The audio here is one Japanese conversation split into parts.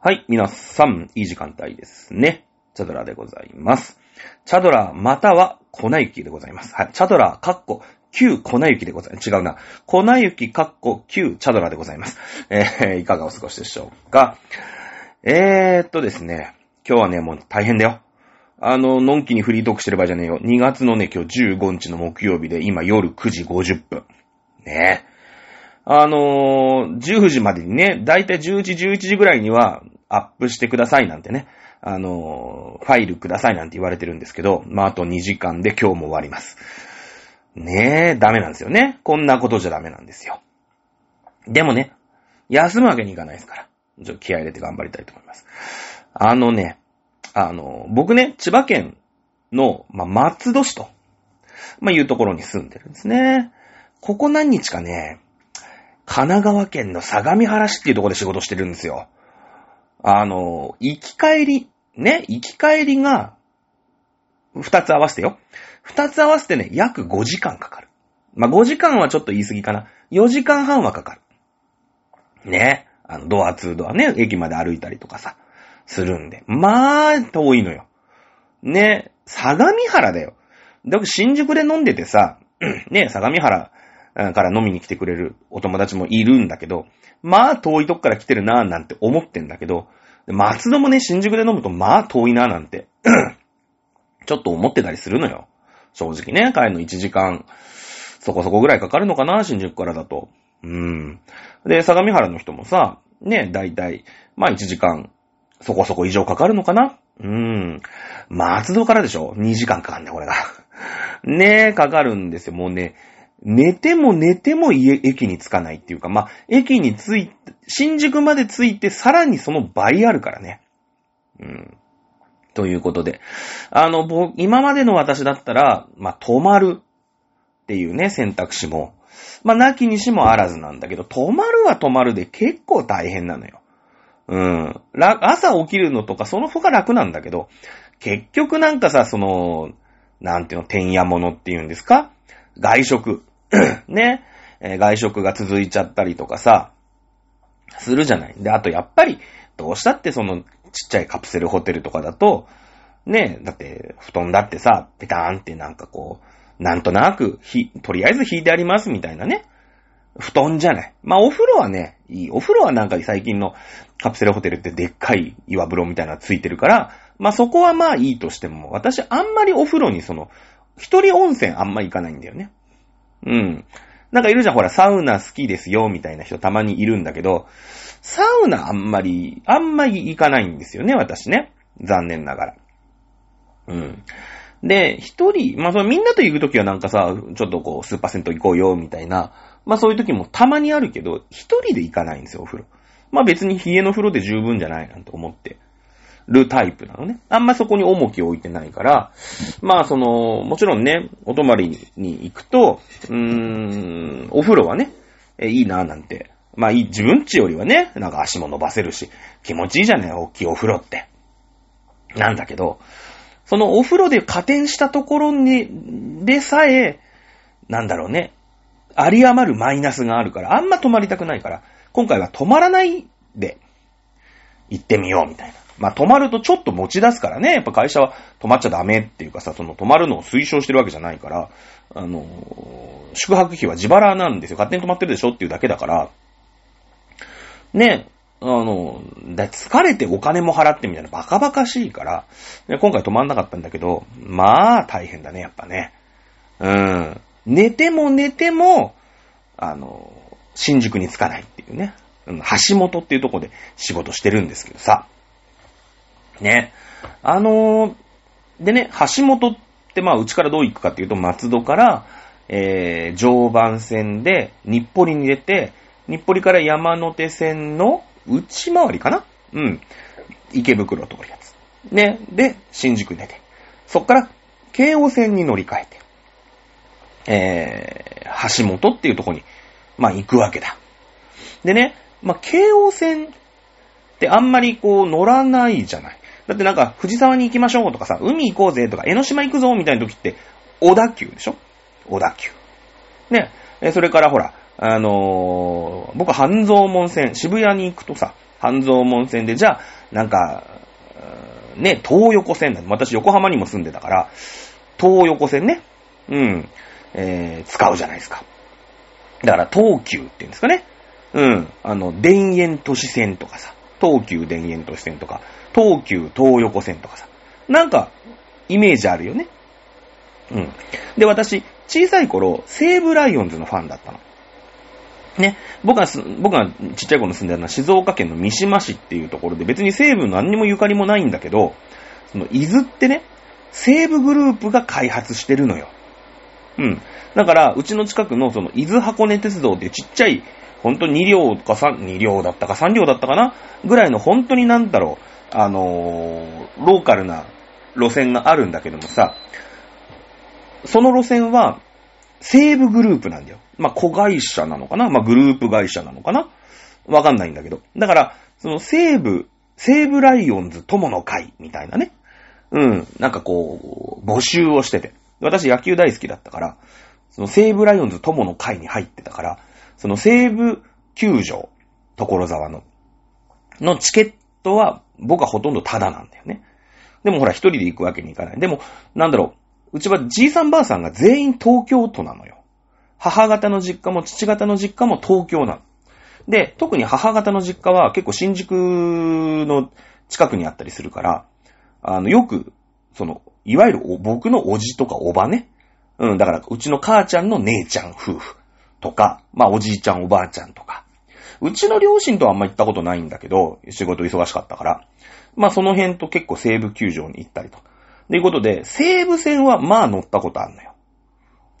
はい、皆さん、いい時間帯ですね。チャドラでございます。チャドラまたは粉雪でございます。はい、チャドラ、かっこ、旧粉雪でございます。違うな。粉雪かっこ、旧チャドラでございます。えー、いかがお過ごしでしょうか。えーっとですね、今日はね、もう大変だよ。あの、のんきにフリートークしてる場合じゃねえよ。2月のね、今日15日の木曜日で、今夜9時50分。ねえあのー、10時までにね、だいたい10時、11時ぐらいにはアップしてくださいなんてね、あのー、ファイルくださいなんて言われてるんですけど、まあ、あと2時間で今日も終わります。ねえ、ダメなんですよね。こんなことじゃダメなんですよ。でもね、休むわけにいかないですから。ちょっと気合入れて頑張りたいと思います。あのね、あの、僕ね、千葉県の、まあ、松戸市と、まあ、いうところに住んでるんですね。ここ何日かね、神奈川県の相模原市っていうところで仕事してるんですよ。あの、行き帰り、ね、行き帰りが、二つ合わせてよ。二つ合わせてね、約5時間かかる。まあ、5時間はちょっと言い過ぎかな。4時間半はかかる。ね。あの、ドア2ドアね、駅まで歩いたりとかさ、するんで。まあ、遠いのよ。ね。相模原だよ。だから新宿で飲んでてさ、ね、相模原から飲みに来てくれるお友達もいるんだけど、まあ遠いとこから来てるなぁなんて思ってんだけど、松戸もね、新宿で飲むとまあ遠いなぁなんて、ちょっと思ってたりするのよ。正直ね、帰るの1時間、そこそこぐらいかかるのかな、新宿からだと。うん。で、相模原の人もさ、ね、だいたい、まあ1時間、そこそこ以上かかるのかな？うん。松戸からでしょ ?2 時間かかんね、これが。ねえ、かかるんですよ。もうね、寝ても寝ても家、駅に着かないっていうか、まあ、駅に着い、新宿まで着いて、さらにその倍あるからね。うん。ということで。あの、僕、今までの私だったら、まあ、泊まるっていうね、選択肢も、まあ、なきにしもあらずなんだけど、泊まるは泊まるで結構大変なのよ。うん。朝起きるのとか、その他楽なんだけど、結局なんかさ、その、なんていうの、てんやものっていうんですか？外食。ね、えー、外食が続いちゃったりとかさ、するじゃない。で、あとやっぱり、どうしたってその、ちっちゃいカプセルホテルとかだと、ね、だって、布団だってさ、ペターンってなんかこう、なんとなく、ひ、とりあえず引いてありますみたいなね。布団じゃない。まあ、お風呂はね、いい。お風呂はなんか最近のカプセルホテルってでっかい岩風呂みたいなのついてるから、まあ、そこはまあいいとしても、私あんまりお風呂にその、一人温泉あんま行かないんだよね。うん。なんかいるじゃん、ほら、サウナ好きですよ、みたいな人たまにいるんだけど、サウナあんまり、あんまり行かないんですよね、私ね。残念ながら。うん。で、一人、まあ、そのみんなと行くときはなんかさ、ちょっとこう、スーパー銭湯行こうよ、みたいな。まあ、そういう時もたまにあるけど、一人で行かないんですよ、お風呂。まあ、別に冷えの風呂で十分じゃないなんて思ってるタイプなのね。あんまそこに重きを置いてないから、まあ、その、もちろんね、お泊まりに行くと、うーん、お風呂はね、えいいなぁ、なんて。まあ、いい、自分ちよりはね、なんか足も伸ばせるし、気持ちいいじゃね大きいお風呂って。なんだけど、そのお風呂で加点したところに、でさえ、なんだろうね、あり余るマイナスがあるから、あんま泊まりたくないから、今回は泊まらないで、行ってみようみたいな。まあ、泊まるとちょっと持ち出すからね、やっぱ会社は泊まっちゃダメっていうかさ、その泊まるのを推奨してるわけじゃないから、あのー、宿泊費は自腹なんですよ。勝手に泊まってるでしょっていうだけだから、ね、あの、だ疲れてお金も払ってみたいなバカバカしいから、今回泊まんなかったんだけど、まあ大変だね、やっぱね。うん。寝ても寝ても、あの、新宿に着かないっていうね。橋本っていうとこで仕事してるんですけどさ。ね。あのー、でね、橋本ってまあ、うちからどう行くかっていうと、松戸から、えー、常磐線で日暮里に出て、日暮里から山手線の内回りかな？うん。池袋を通るやつ。ね。で、新宿に出て。そっから、京王線に乗り換えて、えー、橋本っていうとこに、まあ行くわけだ。でね、まあ京王線ってあんまりこう乗らないじゃない。だってなんか、藤沢に行きましょうとかさ、海行こうぜとか、江ノ島行くぞみたいな時って、小田急でしょ？小田急。ね。えそれからほら、あのー、僕、半蔵門線、渋谷に行くとさ、半蔵門線で、じゃあ、なんか、ね、東横線だ。私横浜にも住んでたから、東横線ね。うん。えー、使うじゃないですか。だから東急って言うんですかね。うん。あの、田園都市線とかさ。東急田園都市線とか、東急東横線とかさ。なんか、イメージあるよね。うん。で、私、小さい頃、西武ライオンズのファンだったの。ね。僕が、僕がちっちゃい頃住んでたのは静岡県の三島市っていうところで、別に西武何にもゆかりもないんだけど、その伊豆ってね、西武グループが開発してるのよ。うん。だから、うちの近くのその伊豆箱根鉄道ってちっちゃい、ほんと2両か3、2両だったか3両だったかなぐらいの本当になんだろう、あのー、ローカルな路線があるんだけどもさ、その路線は、西武グループなんだよ。まあ、子会社なのかな？まあ、グループ会社なのかな？わかんないんだけど。だから、その西武、西武ライオンズ友の会みたいなね。うん。なんかこう、募集をしてて。私野球大好きだったから、その西武ライオンズ友の会に入ってたから、その西武球場、所沢の、のチケットは僕はほとんどタダなんだよね。でもほら一人で行くわけにいかない。でも、なんだろう、うちはじいさんばあさんが全員東京都なのよ。母方の実家も父方の実家も東京なの。で、特に母方の実家は結構新宿の近くにあったりするから、あの、よく、その、いわゆる僕のおじとかおばね。うん、だから、うちの母ちゃんの姉ちゃん夫婦とか、まあ、おじいちゃんおばあちゃんとか。うちの両親とはあんま行ったことないんだけど、仕事忙しかったから。まあ、その辺と結構西武球場に行ったりと。ということで、西武線はまあ乗ったことあるのよ。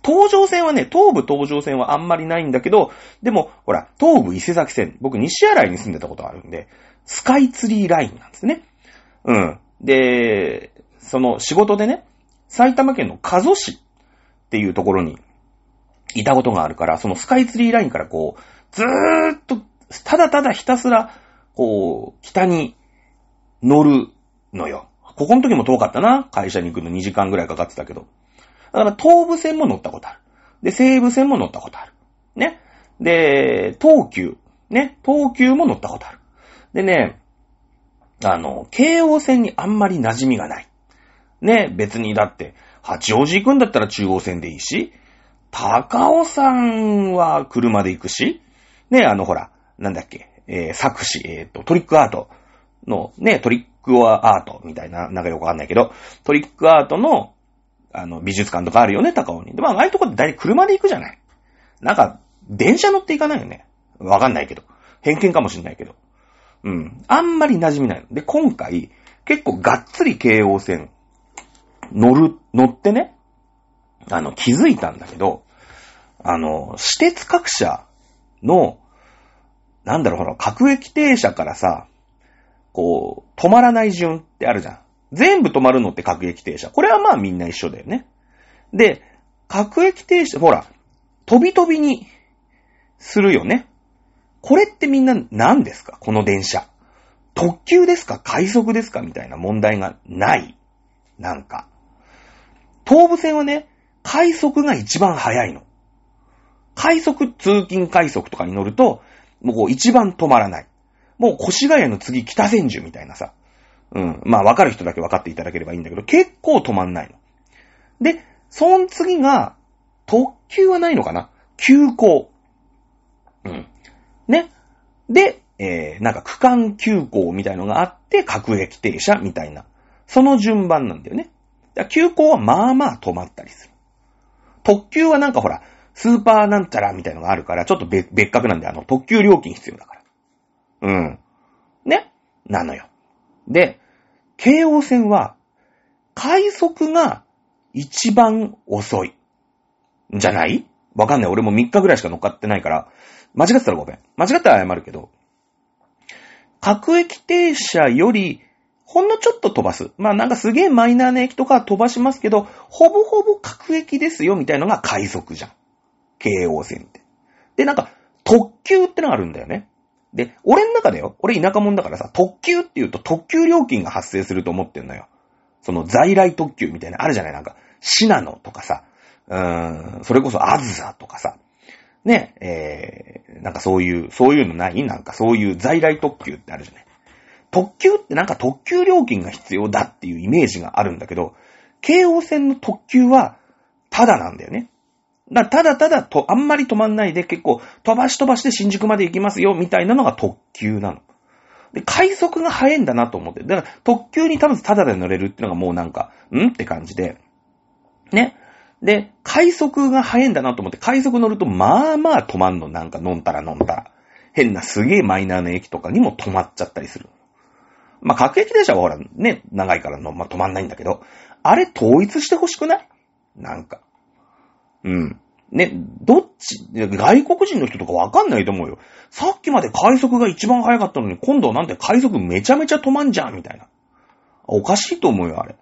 東上線はね、東武東上線はあんまりないんだけど、でも、ほら、東武伊勢崎線、僕西新井に住んでたことあるんで、スカイツリーラインなんですね。うん。で、その仕事でね、埼玉県の加須市っていうところにいたことがあるから、そのスカイツリーラインからこう、ずーっと、ただただひたすら、こう、北に乗るのよ。ここの時も遠かったな。会社に行くの2時間ぐらいかかってたけど。だから東武線も乗ったことある。で、西武線も乗ったことある。ね。で、東急。ね。東急も乗ったことある。でね、あの、京王線にあんまり馴染みがない。ね、別にだって、八王子行くんだったら中央線でいいし、高尾山は車で行くし、ね、あのほら、なんだっけ、えー、作詞、えっ、ー、と、トリックアートの、ね、トリックアートみたいな、なんかよくわかんないけど、トリックアートの、あの、美術館とかあるよね、高尾に。で、まあ、ああいうとこって大体車で行くじゃない？なんか、電車乗って行かないよね？わかんないけど。偏見かもしんないけど。うん。あんまり馴染みないの。で、今回、結構がっつり京王線、乗る、乗ってね、あの、気づいたんだけど、あの、私鉄各社の、なんだろう、ほら、各駅停車からさ、こう、止まらない順ってあるじゃん。全部止まるのって各駅停車。これはまあみんな一緒だよね。で、各駅停車、ほら、飛び飛びにするよね。これってみんな何ですか？この電車。特急ですか？快速ですか？みたいな問題がない。なんか。東武線はね、快速が一番早いの。快速、通勤快速とかに乗ると、もうこう一番止まらない。もう越谷の次北千住みたいなさ。うん。まあわかる人だけ分かっていただければいいんだけど、結構止まんないの。で、その次が、特急はないのかな？急行。うん。ね。で、えー、なんか区間急行みたいのがあって、各駅停車みたいな。その順番なんだよね。急行はまあまあ止まったりする。特急はなんかほら、スーパーなんちゃらみたいのがあるから、ちょっと別格なんで、あの、特急料金必要だから。うん。ね？なのよ。で、京王線は、快速が一番遅い。じゃない？わかんない。俺も3日ぐらいしか乗っかってないから、間違ってたらごめん。間違ったら謝るけど、各駅停車より、ほんのちょっと飛ばす。まあなんかすげえマイナーな駅とか飛ばしますけど、ほぼほぼ各駅ですよみたいのが快速じゃん。京王線って。で、なんか、特急ってのがあるんだよね。で、俺の中でよ、俺田舎者だからさ、特急って言うと特急料金が発生すると思ってんのよ。その在来特急みたいなあるじゃない？なんか、シナノとかさ、うーん、それこそアズザとかさ、ね、えー、なんかそういう、そういうのない？なんかそういう在来特急ってあるじゃない？特急ってなんか特急料金が必要だっていうイメージがあるんだけど、京王線の特急は、ただなんだよね。だただただと、あんまり止まんないで結構飛ばし飛ばして新宿まで行きますよ、みたいなのが特急なの。で、快速が速いんだなと思って。だから特急に多分ただで乗れるっていうのがもうなんか、ん？って感じで。ね。で、快速が速いんだなと思って、快速乗るとまあまあ止まんの。なんか飲んたら飲んたら。変なすげえマイナーな駅とかにも止まっちゃったりする。まあ、各駅電車はほら、ね、長いからの、まあ、止まんないんだけど、あれ統一してほしくない？なんか。うん。ね、どっち、外国人の人とかわかんないと思うよ。さっきまで快速が一番早かったのに、今度はなんで快速めちゃめちゃ止まんじゃんみたいな。おかしいと思うよ、あれ。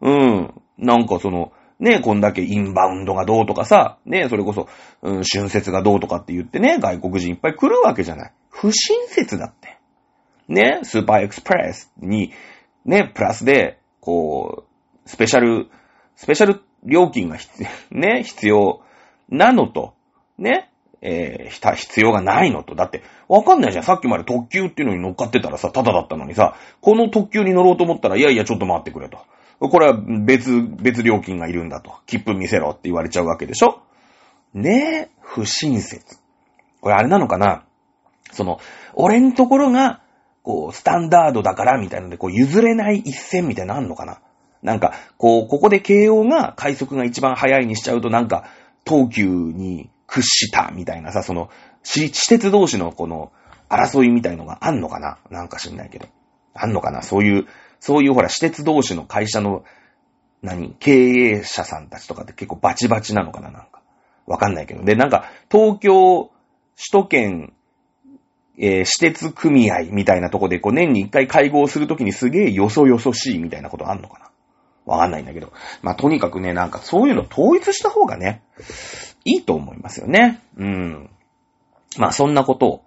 うん。なんかその、ね、こんだけインバウンドがどうとかさ、ね、それこそ、うん、春節がどうとかって言ってね、外国人いっぱい来るわけじゃない。不親切だって。ね、スーパーエクスプレスに、ね、プラスで、こう、スペシャル、スペシャル料金が必、ね、必要なのと、ね、えー、必要がないのと。だって、わかんないじゃん。さっきまで特急っていうのに乗っかってたらさ、タダだったのにさ、この特急に乗ろうと思ったら、いやいや、ちょっと待ってくれと。これは別、別料金がいるんだと。切符見せろって言われちゃうわけでしょ？ねえ、不親切。これあれなのかな？その、俺んところが、こう、スタンダードだからみたいなので、こう、譲れない一線みたいなのあんのかな？なんか、こう、ここで慶応が快速が一番早いにしちゃうと、なんか、東急に屈したみたいなさ、その、私鉄同士のこの、争いみたいのがあんのかな？なんか知んないけど。あんのかな？そういう、そういうほら、私鉄同士の会社の、何？経営者さんたちとかって結構バチバチなのかな？なんか。わかんないけど。で、なんか、東京、首都圏、えー、私鉄組合みたいなとこで、こう、年に一回会合するときにすげえよそよそしいみたいなことあんのかな？わかんないんだけど。まあ、とにかくね、なんかそういうの統一した方がね、いいと思いますよね。うん。まあ、そんなことを、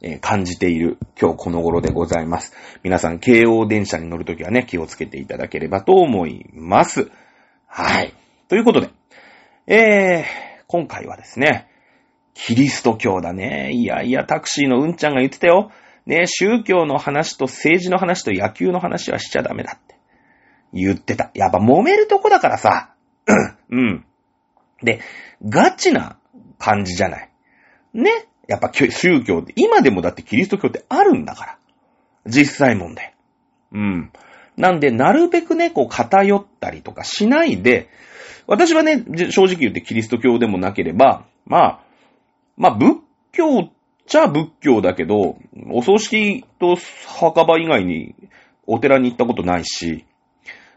えー、感じている今日この頃でございます。皆さん、京王電車に乗るときはね、気をつけていただければと思います。はい。ということで、えー、今回はですね、キリスト教だね。いやいや、タクシーのうんちゃんが言ってたよ。ね、宗教の話と政治の話と野球の話はしちゃダメだって言ってた。やっぱ揉めるとこだからさ。うん。で、ガチな感じじゃない。ね。やっぱ宗教って、今でもだってキリスト教ってあるんだから。実際問題。うん。なんで、なるべくね、こう偏ったりとかしないで、私はね、正直言ってキリスト教でもなければ、まあ、まあ、仏教っちゃ仏教だけど、お葬式と墓場以外にお寺に行ったことないし、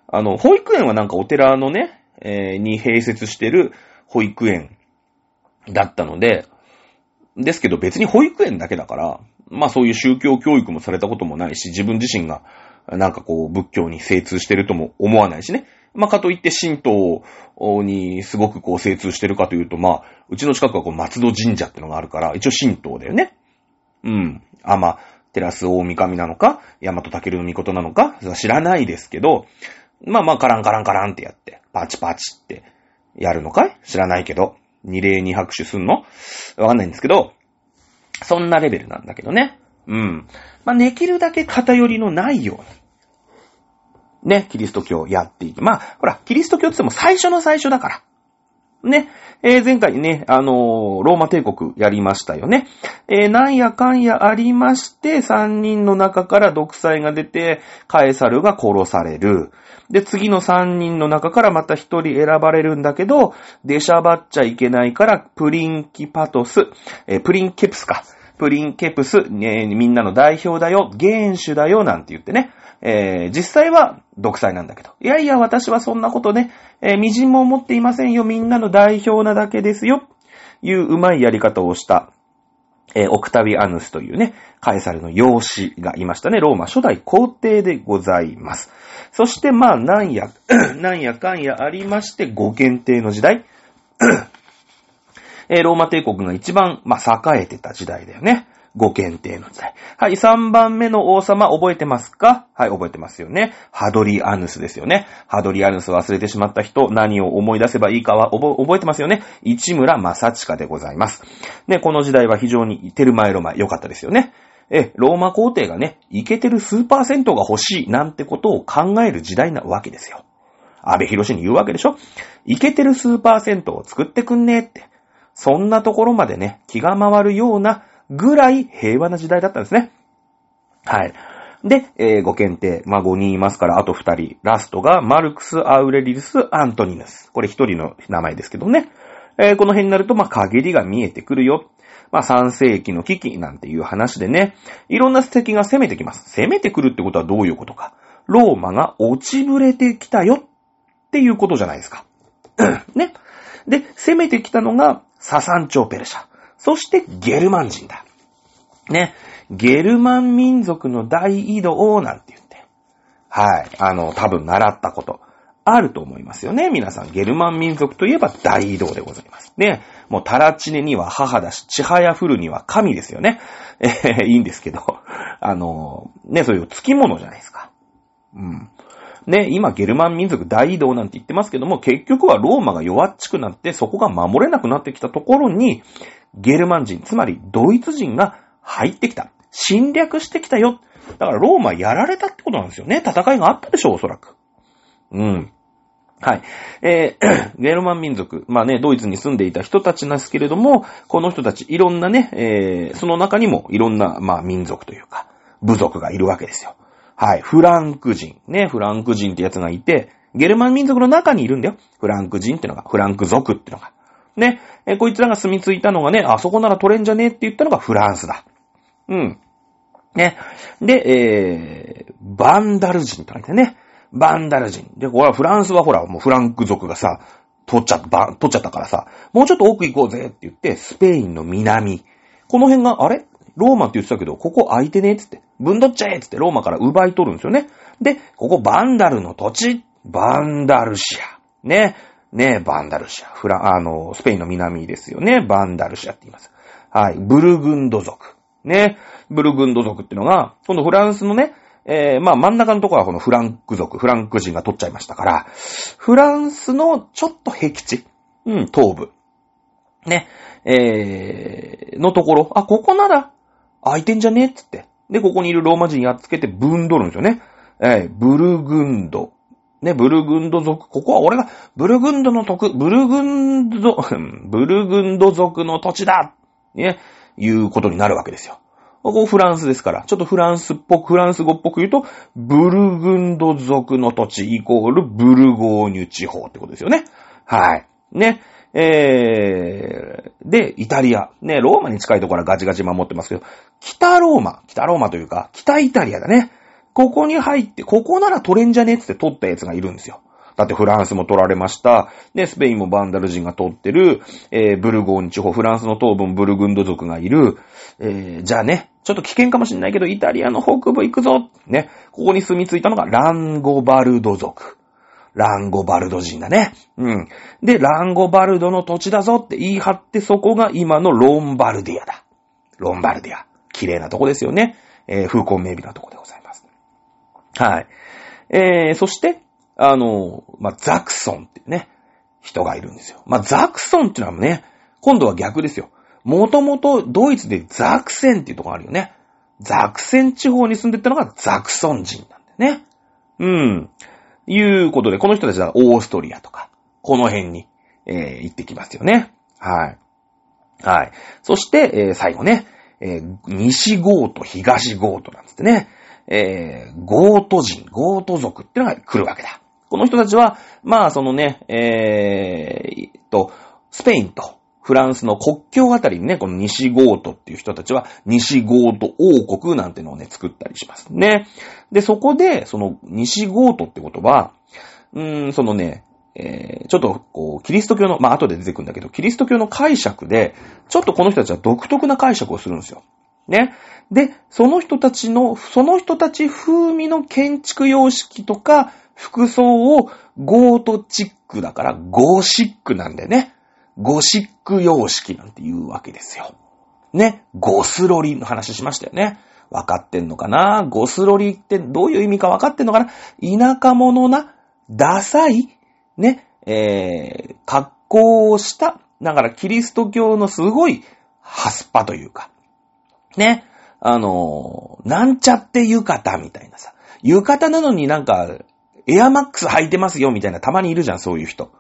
あの、保育園はなんかお寺のね、えー、に併設してる保育園だったので、ですけど別に保育園だけだから、まあそういう宗教教育もされたこともないし、自分自身がなんかこう仏教に精通してるとも思わないしね。まあ、かといって神道にすごくこう精通してるかというと、まあ、うちの近くはこう松戸神社ってのがあるから、一応神道だよね。うん。あ、まあ、テラス大神なのか、大和武の御事なのか、知らないですけど、まあまあ、カランカランカランってやって、パチパチってやるのかい？知らないけど、二礼二拍手すんの？わかんないんですけど、そんなレベルなんだけどね。うん。まあ、できるだけ偏りのないように。ね、キリスト教やっていく。まあ、ほら、キリスト教って言っても最初の最初だから。ね。えー、前回ね、あのー、ローマ帝国やりましたよね。えー、なんやかんやありまして、三人の中から独裁が出て、カエサルが殺される。で、次の三人の中からまた一人選ばれるんだけど、出しゃばっちゃいけないから、プリンキパトス、えー、プリンケプスか。プリンケプス、ね、みんなの代表だよ、元首だよ、なんて言ってね。えー、実際は独裁なんだけど。いやいや、私はそんなことね、えー、微塵も思っていませんよ。みんなの代表なだけですよ。いううまいやり方をした、えー、オクタビアヌスというね、カエサルの養子がいましたね。ローマ初代皇帝でございます。そして、まあ、なんや、なんやかんやありまして、ご検定の時代。えー、ローマ帝国が一番、まあ、栄えてた時代だよね。ご検定の時代。はい、3番目の王様覚えてますか？はい、覚えてますよね。ハドリアヌスですよね。ハドリアヌス忘れてしまった人、何を思い出せばいいかは覚えてますよね。市村正親でございます。ね、この時代は非常にテルマエロマ良かったですよね。え、ローマ皇帝がね、イケてるスーパー銭湯が欲しいなんてことを考える時代なわけですよ。安倍博士に言うわけでしょ？イケてるスーパー銭湯を作ってくんねえって。そんなところまでね、気が回るようなぐらい平和な時代だったんですね。はい。で、えー、ご検定。まあ、5人いますから、あと2人。ラストが、マルクス・アウレリルス・アントニヌス。これ1人の名前ですけどね。えー、この辺になると、まあ、限りが見えてくるよ。まあ、3世紀の危機なんていう話でね、いろんな敵が攻めてきます。攻めてくるってことはどういうことか。ローマが落ちぶれてきたよっていうことじゃないですか。ね。で、攻めてきたのがササンチョペルシャ。そしてゲルマン人だ。ね。ゲルマン民族の大移動なんて言って。はい。あの、多分習ったこと。あると思いますよね。皆さん、ゲルマン民族といえば大移動でございます。ね。もう、タラチネには母だし、チハヤフルには神ですよね。えー、いいんですけど、あの、ね、そういう付き物じゃないですか。うん。ね、今、ゲルマン民族大移動なんて言ってますけども、結局はローマが弱っちくなって、そこが守れなくなってきたところに、ゲルマン人、つまりドイツ人が入ってきた。侵略してきたよ。だからローマやられたってことなんですよね。戦いがあったでしょう、おそらく。うん。はい。えー、ゲルマン民族。まあね、ドイツに住んでいた人たちなんですけれども、この人たち、いろんなね、えー、その中にもいろんな、まあ民族というか、部族がいるわけですよ。はい。フランク人。ね、フランク人ってやつがいて、ゲルマン民族の中にいるんだよ。フランク人ってのが、フランク族ってのが。ね、えこいつらが住み着いたのがね、あそこなら取れんじゃねえって言ったのがフランスだ。うん。ね。で、えー、バンダル人って書いてね。バンダル人。で、これはフランスはほら、もうフランク族がさ、取っちゃった、取っちゃったからさ、もうちょっと奥行こうぜって言って、スペインの南。この辺が、あれ？ローマって言ってたけど、ここ空いてねえつって、分取っちゃえつってローマから奪い取るんですよね。で、ここバンダルの土地、バンダルシア。ね。ねバンダルシア。フラ、あの、スペインの南ですよね。バンダルシアって言います。はい。ブルグンド族。ね。ブルグンド族ってのが、今度フランスのね、えー、まあ真ん中のところはこのフランク族、フランク人が取っちゃいましたから、フランスのちょっと僻地、うん、東部。ね。えー、のところ、あ、ここなら空いてんじゃねえっつって。で、ここにいるローマ人やっつけてぶんどるんですよね。えー、ブルグンド。ね、ブルグンド族。ここは俺が、ブルグンドの特、ブルグンド、ブルグンド族の土地だね、いうことになるわけですよ。ここフランスですから、ちょっとフランスっぽく、フランス語っぽく言うと、ブルグンド族の土地イコールブルゴーニュ地方ってことですよね。はい。ね。えー、で、イタリア。ね、ローマに近いところはガチガチ守ってますけど、北ローマ、北ローマというか、北イタリアだね。ここに入って、ここなら取れんじゃねえって取ったやつがいるんですよ。だってフランスも取られました。で、スペインもバンダル人が取ってる。えー、ブルゴーニ地方、フランスの東部もブルグンド族がいる。えー、じゃあね、ちょっと危険かもしんないけど、イタリアの北部行くぞ。ね、ここに住み着いたのがランゴバルド族。ランゴバルド人だね。うん。で、ランゴバルドの土地だぞって言い張って、そこが今のロンバルディアだ。ロンバルディア。綺麗なとこですよね。えー、風光明媚なとこでございます。はい。えー、そして、あの、まあ、ザクソンっていうね、人がいるんですよ。まあ、ザクソンっていうのはね、今度は逆ですよ。もともとドイツでザクセンっていうところあるよね。ザクセン地方に住んでったのがザクソン人なんだよね。うん。いうことで、この人たちはオーストリアとか、この辺に、えー、行ってきますよね。はい。はい。そして、えー、最後ね、えー、西ゴート、東ゴートなんつってね、えー、ゴート人、ゴート族ってのが来るわけだ。この人たちは、まあ、そのね、えー、と、スペインとフランスの国境あたりにね、この西ゴートっていう人たちは、西ゴート王国なんてのをね、作ったりしますね。で、そこで、その西ゴートってことは、うーん、そのね、えー、ちょっと、こう、キリスト教の、まあ、後で出てくるんだけど、キリスト教の解釈で、ちょっとこの人たちは独特な解釈をするんですよ。ね。で、その人たちの、その人たち風味の建築様式とか、服装をゴートチックだから、ゴーシックなんだよね。ゴシック様式なんて言うわけですよ。ね、ゴスロリの話しましたよね。わかってんのかな？ゴスロリってどういう意味かわかってんのかな？田舎者な、ダサい、ね、えー、格好をした、だからキリスト教のすごい、ハスパというか、ね、あのー、なんちゃって浴衣みたいなさ、浴衣なのになんか、エアマックス履いてますよみたいなたまにいるじゃん、そういう人。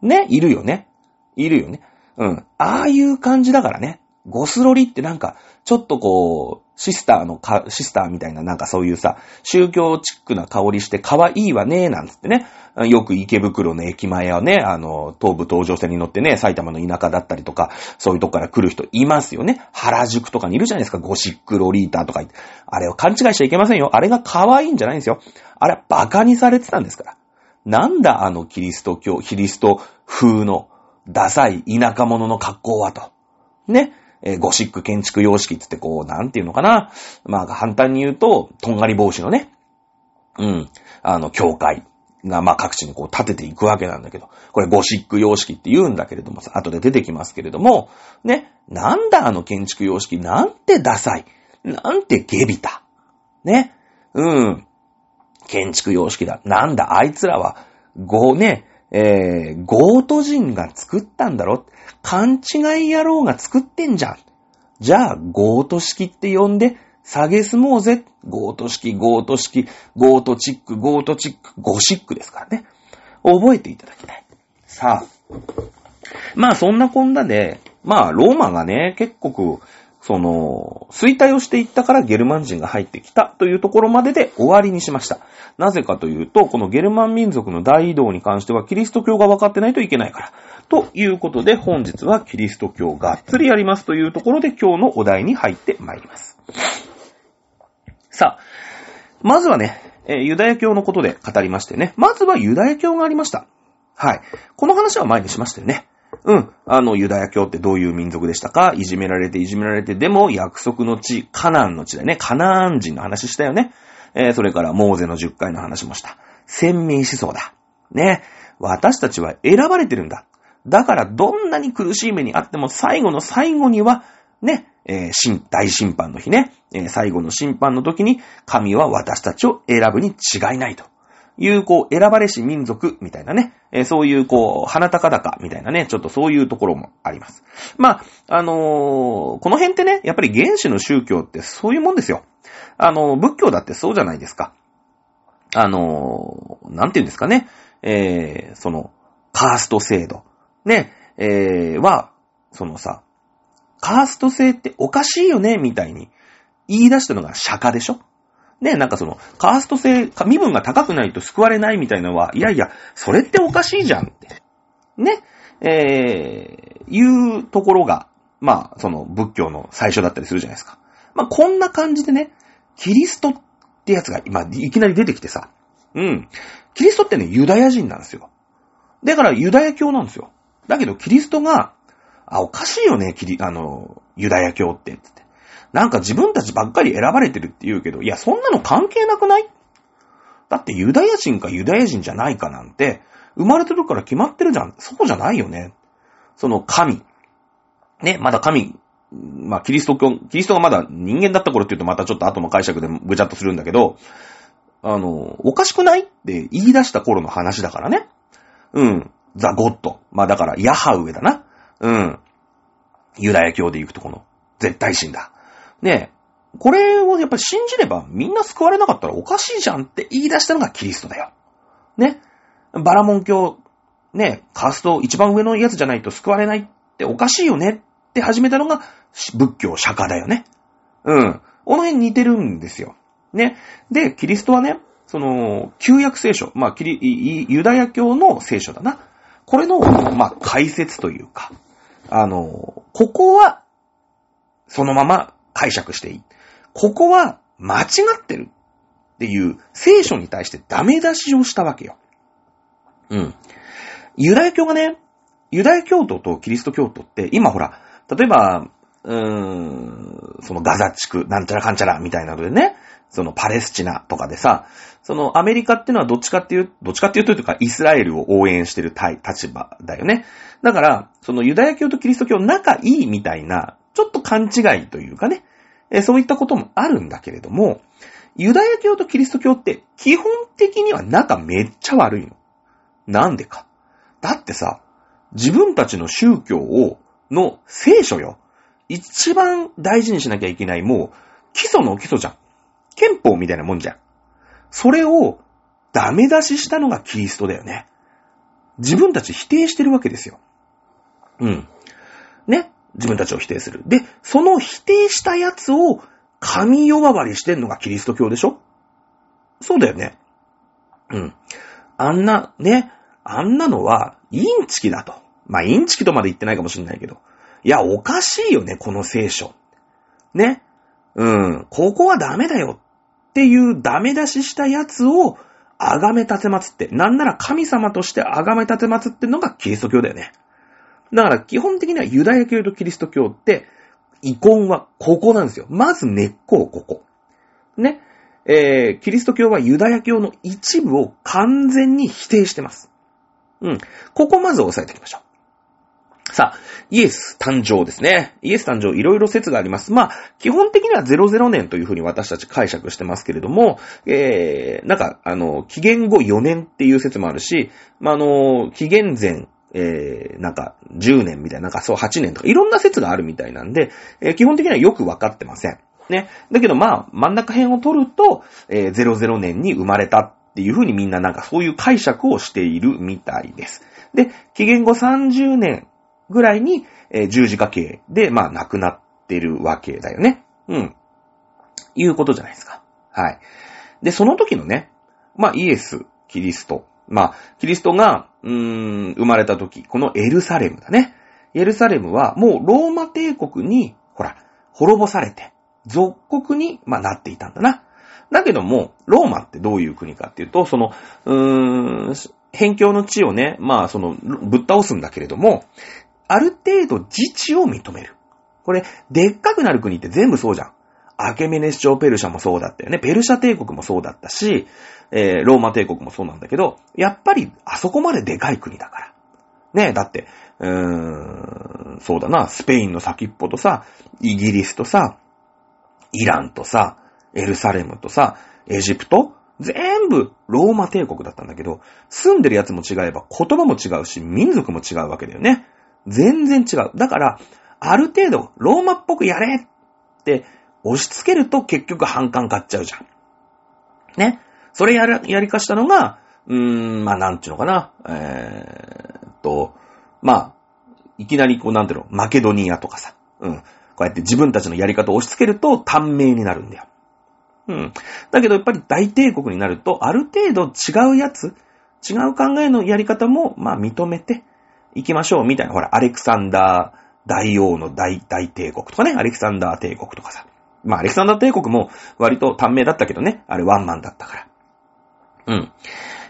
ね、いるよね。いるよね。うん。ああいう感じだからね。ゴスロリってなんか、ちょっとこう、シスターのか、シスターみたいななんかそういうさ、宗教チックな香りして可愛いわね、なんつってね。よく池袋の駅前やね、あの、東武東上線に乗ってね、埼玉の田舎だったりとか、そういうとこから来る人いますよね。原宿とかにいるじゃないですか、ゴシックロリータとか言って。あれを勘違いしちゃいけませんよ。あれが可愛いんじゃないんですよ。あれは馬鹿にされてたんですから。なんだあのキリスト教、キリスト風のダサい田舎者の格好はと。ね。え、ゴシック建築様式ってってこう、なんていうのかな。まあ、簡単に言うと、とんがり帽子のね、うん、あの、教会が、まあ、各地にこう立てていくわけなんだけど、これゴシック様式って言うんだけれどもさ、後で出てきますけれども、ね、なんだあの建築様式、なんてダサい、なんて下卑た。ね、うん、建築様式だ。なんだあいつらは、ごね、えー、ゴート人が作ったんだろ？勘違い野郎が作ってんじゃん。じゃあ、ゴート式って呼んで、下げすもうぜ。ゴート式、ゴート式、ゴートチック、ゴートチック、ゴシックですからね。覚えていただきたい。さあ。まあ、そんなこんなで、まあ、ローマがね、結構、その、衰退をしていったからゲルマン人が入ってきたというところまでで終わりにしました。なぜかというと、このゲルマン民族の大移動に関してはキリスト教が分かってないといけないから。ということで、本日はキリスト教がっつりやりますというところで今日のお題に入ってまいります。さあ、まずはね、えユダヤ教のことで語りましてね、まずはユダヤ教がありました。はい。この話は前にしましたよね。うん。あの、ユダヤ教ってどういう民族でしたか？いじめられていじめられて、でも約束の地、カナンの地だよね。カナン人の話したよね。えー、それからモーゼの10回の話もした。先民思想だ。ね。私たちは選ばれてるんだ。だからどんなに苦しい目にあっても最後の最後には、ね、えー、大審判の日ね、えー、最後の審判の時に神は私たちを選ぶに違いないと。いう、こう、選ばれし民族みたいなね、えー、そういう、こう、花高々みたいなね、ちょっとそういうところもあります。まあ、あのー、この辺ってね、やっぱり原始の宗教ってそういうもんですよ。あのー、仏教だってそうじゃないですか。あの、なんて言うんですかね、え、その、カースト制度。ね、え、は、そのさ、カースト制っておかしいよね、みたいに言い出したのが釈迦でしょね、なんかその、カースト制、身分が高くないと救われないみたいのは、いやいや、それっておかしいじゃんって。ね、えー、いうところが、まあ、その仏教の最初だったりするじゃないですか。まあ、こんな感じでね、キリストってやつが今、いきなり出てきてさ、うん。キリストってね、ユダヤ人なんですよ。だからユダヤ教なんですよ。だけど、キリストが、あ、おかしいよね、キリ、あの、ユダヤ教って、つって。なんか自分たちばっかり選ばれてるって言うけど、いや、そんなの関係なくない？だってユダヤ人かユダヤ人じゃないかなんて、生まれてるから決まってるじゃん。そうじゃないよね。その神。ね、まだ神、まあ、キリスト教、キリストがまだ人間だった頃って言うとまたちょっと後の解釈でぐちゃっとするんだけど、あの、おかしくないって言い出した頃の話だからね。うん。ザ・ゴッド。まあだから、ヤハウエだな。うん。ユダヤ教で行くとこの、絶対神だ。ねえこれをやっぱり信じればみんな救われなかったらおかしいじゃんって言い出したのがキリストだよ。ね。バラモン教、ね、カースト一番上のやつじゃないと救われないっておかしいよねって始めたのが仏教釈迦だよね。うん。この辺似てるんですよ。ね。で、キリストはね、その、旧約聖書、まあ、キリ、ユダヤ教の聖書だな。これの、まあ、解説というか、あの、ここは、そのまま解釈していい。ここは間違ってるっていう聖書に対してダメ出しをしたわけよ。うん。ユダヤ教がね、ユダヤ教徒とキリスト教徒って今ほら、例えば、うーん、そのガザ地区、なんちゃらかんちゃらみたいなのでね、そのパレスチナとかでさ、そのアメリカってのはどっちかっていう、どっちかっていうというか、イスラエルを応援してる立場だよね。だから、そのユダヤ教とキリスト教仲いいみたいなちょっと勘違いというかね、えそういったこともあるんだけれども、ユダヤ教とキリスト教って基本的には仲めっちゃ悪いの。なんでか。だってさ、自分たちの宗教を、の聖書よ。一番大事にしなきゃいけない、もう、基礎の基礎じゃん。憲法みたいなもんじゃん。それをダメ出ししたのがキリストだよね。自分たち否定してるわけですよ。うん。自分たちを否定する。で、その否定したやつを神呼ばわりしてんのがキリスト教でしょ？そうだよね。うん。あんな、ね、あんなのは、インチキだと。まあ、インチキとまで言ってないかもしれないけど。いや、おかしいよね、この聖書。ね。うん、ここはダメだよっていうダメ出ししたやつを、あがめ立てまつって、なんなら神様としてあがめ立てまつってのがキリスト教だよね。だから基本的にはユダヤ教とキリスト教って、遺恨はここなんですよ。まず根っこをここ。ね。えー、キリスト教はユダヤ教の一部を完全に否定してます。うん。ここまず押さえておきましょう。さあ、イエス誕生ですね。イエス誕生いろいろ説があります。まあ、基本的には00年というふうに私たち解釈してますけれども、えー、なんか、あの、紀元後4年っていう説もあるし、まあ、あの、紀元前えー、なんか、10年みたいな、なんかそう8年とか、いろんな説があるみたいなんで、えー、基本的にはよくわかってません。ね。だけどまあ、真ん中辺を取ると、えー、00年に生まれたっていうふうにみんななんかそういう解釈をしているみたいです。で、紀元後30年ぐらいに、えー、十字架形で、まあ、亡くなってるわけだよね。うん。いうことじゃないですか。はい。で、その時のね、まあ、イエス、キリスト。まあ、キリストが、うーん、生まれた時、このエルサレムだね。エルサレムは、もうローマ帝国に、ほら、滅ぼされて、属国に、まあ、なっていたんだな。だけども、ローマってどういう国かっていうと、その、うーん、辺境の地をね、まあ、その、ぶっ倒すんだけれども、ある程度自治を認める。これ、でっかくなる国って全部そうじゃん。アケメネス朝ペルシャもそうだったよね。ペルシャ帝国もそうだったし、えー、ローマ帝国もそうなんだけど、やっぱりあそこまででかい国だから。ねえ、だって、うーん、そうだな、スペインの先っぽとさ、イギリスとさ、イランとさ、エルサレムとさ、エジプト全部ローマ帝国だったんだけど、住んでるやつも違えば言葉も違うし、民族も違うわけだよね。全然違う。だから、ある程度、ローマっぽくやれって押し付けると結局反感買っちゃうじゃん。ね。それやる、やりかしたのが、うーん、まあ、なんちゅうのかな。えー、っと、まあ、いきなりこう、なんていうの、マケドニアとかさ。うん。こうやって自分たちのやり方を押し付けると短命になるんだよ。うん。だけどやっぱり大帝国になると、ある程度違うやつ、違う考えのやり方も、まあ認めていきましょうみたいな。ほら、アレクサンダー大王の大、大帝国とかね、アレクサンダー帝国とかさ。まあ、アレクサンダー帝国も割と短命だったけどね、あれワンマンだったから。うん。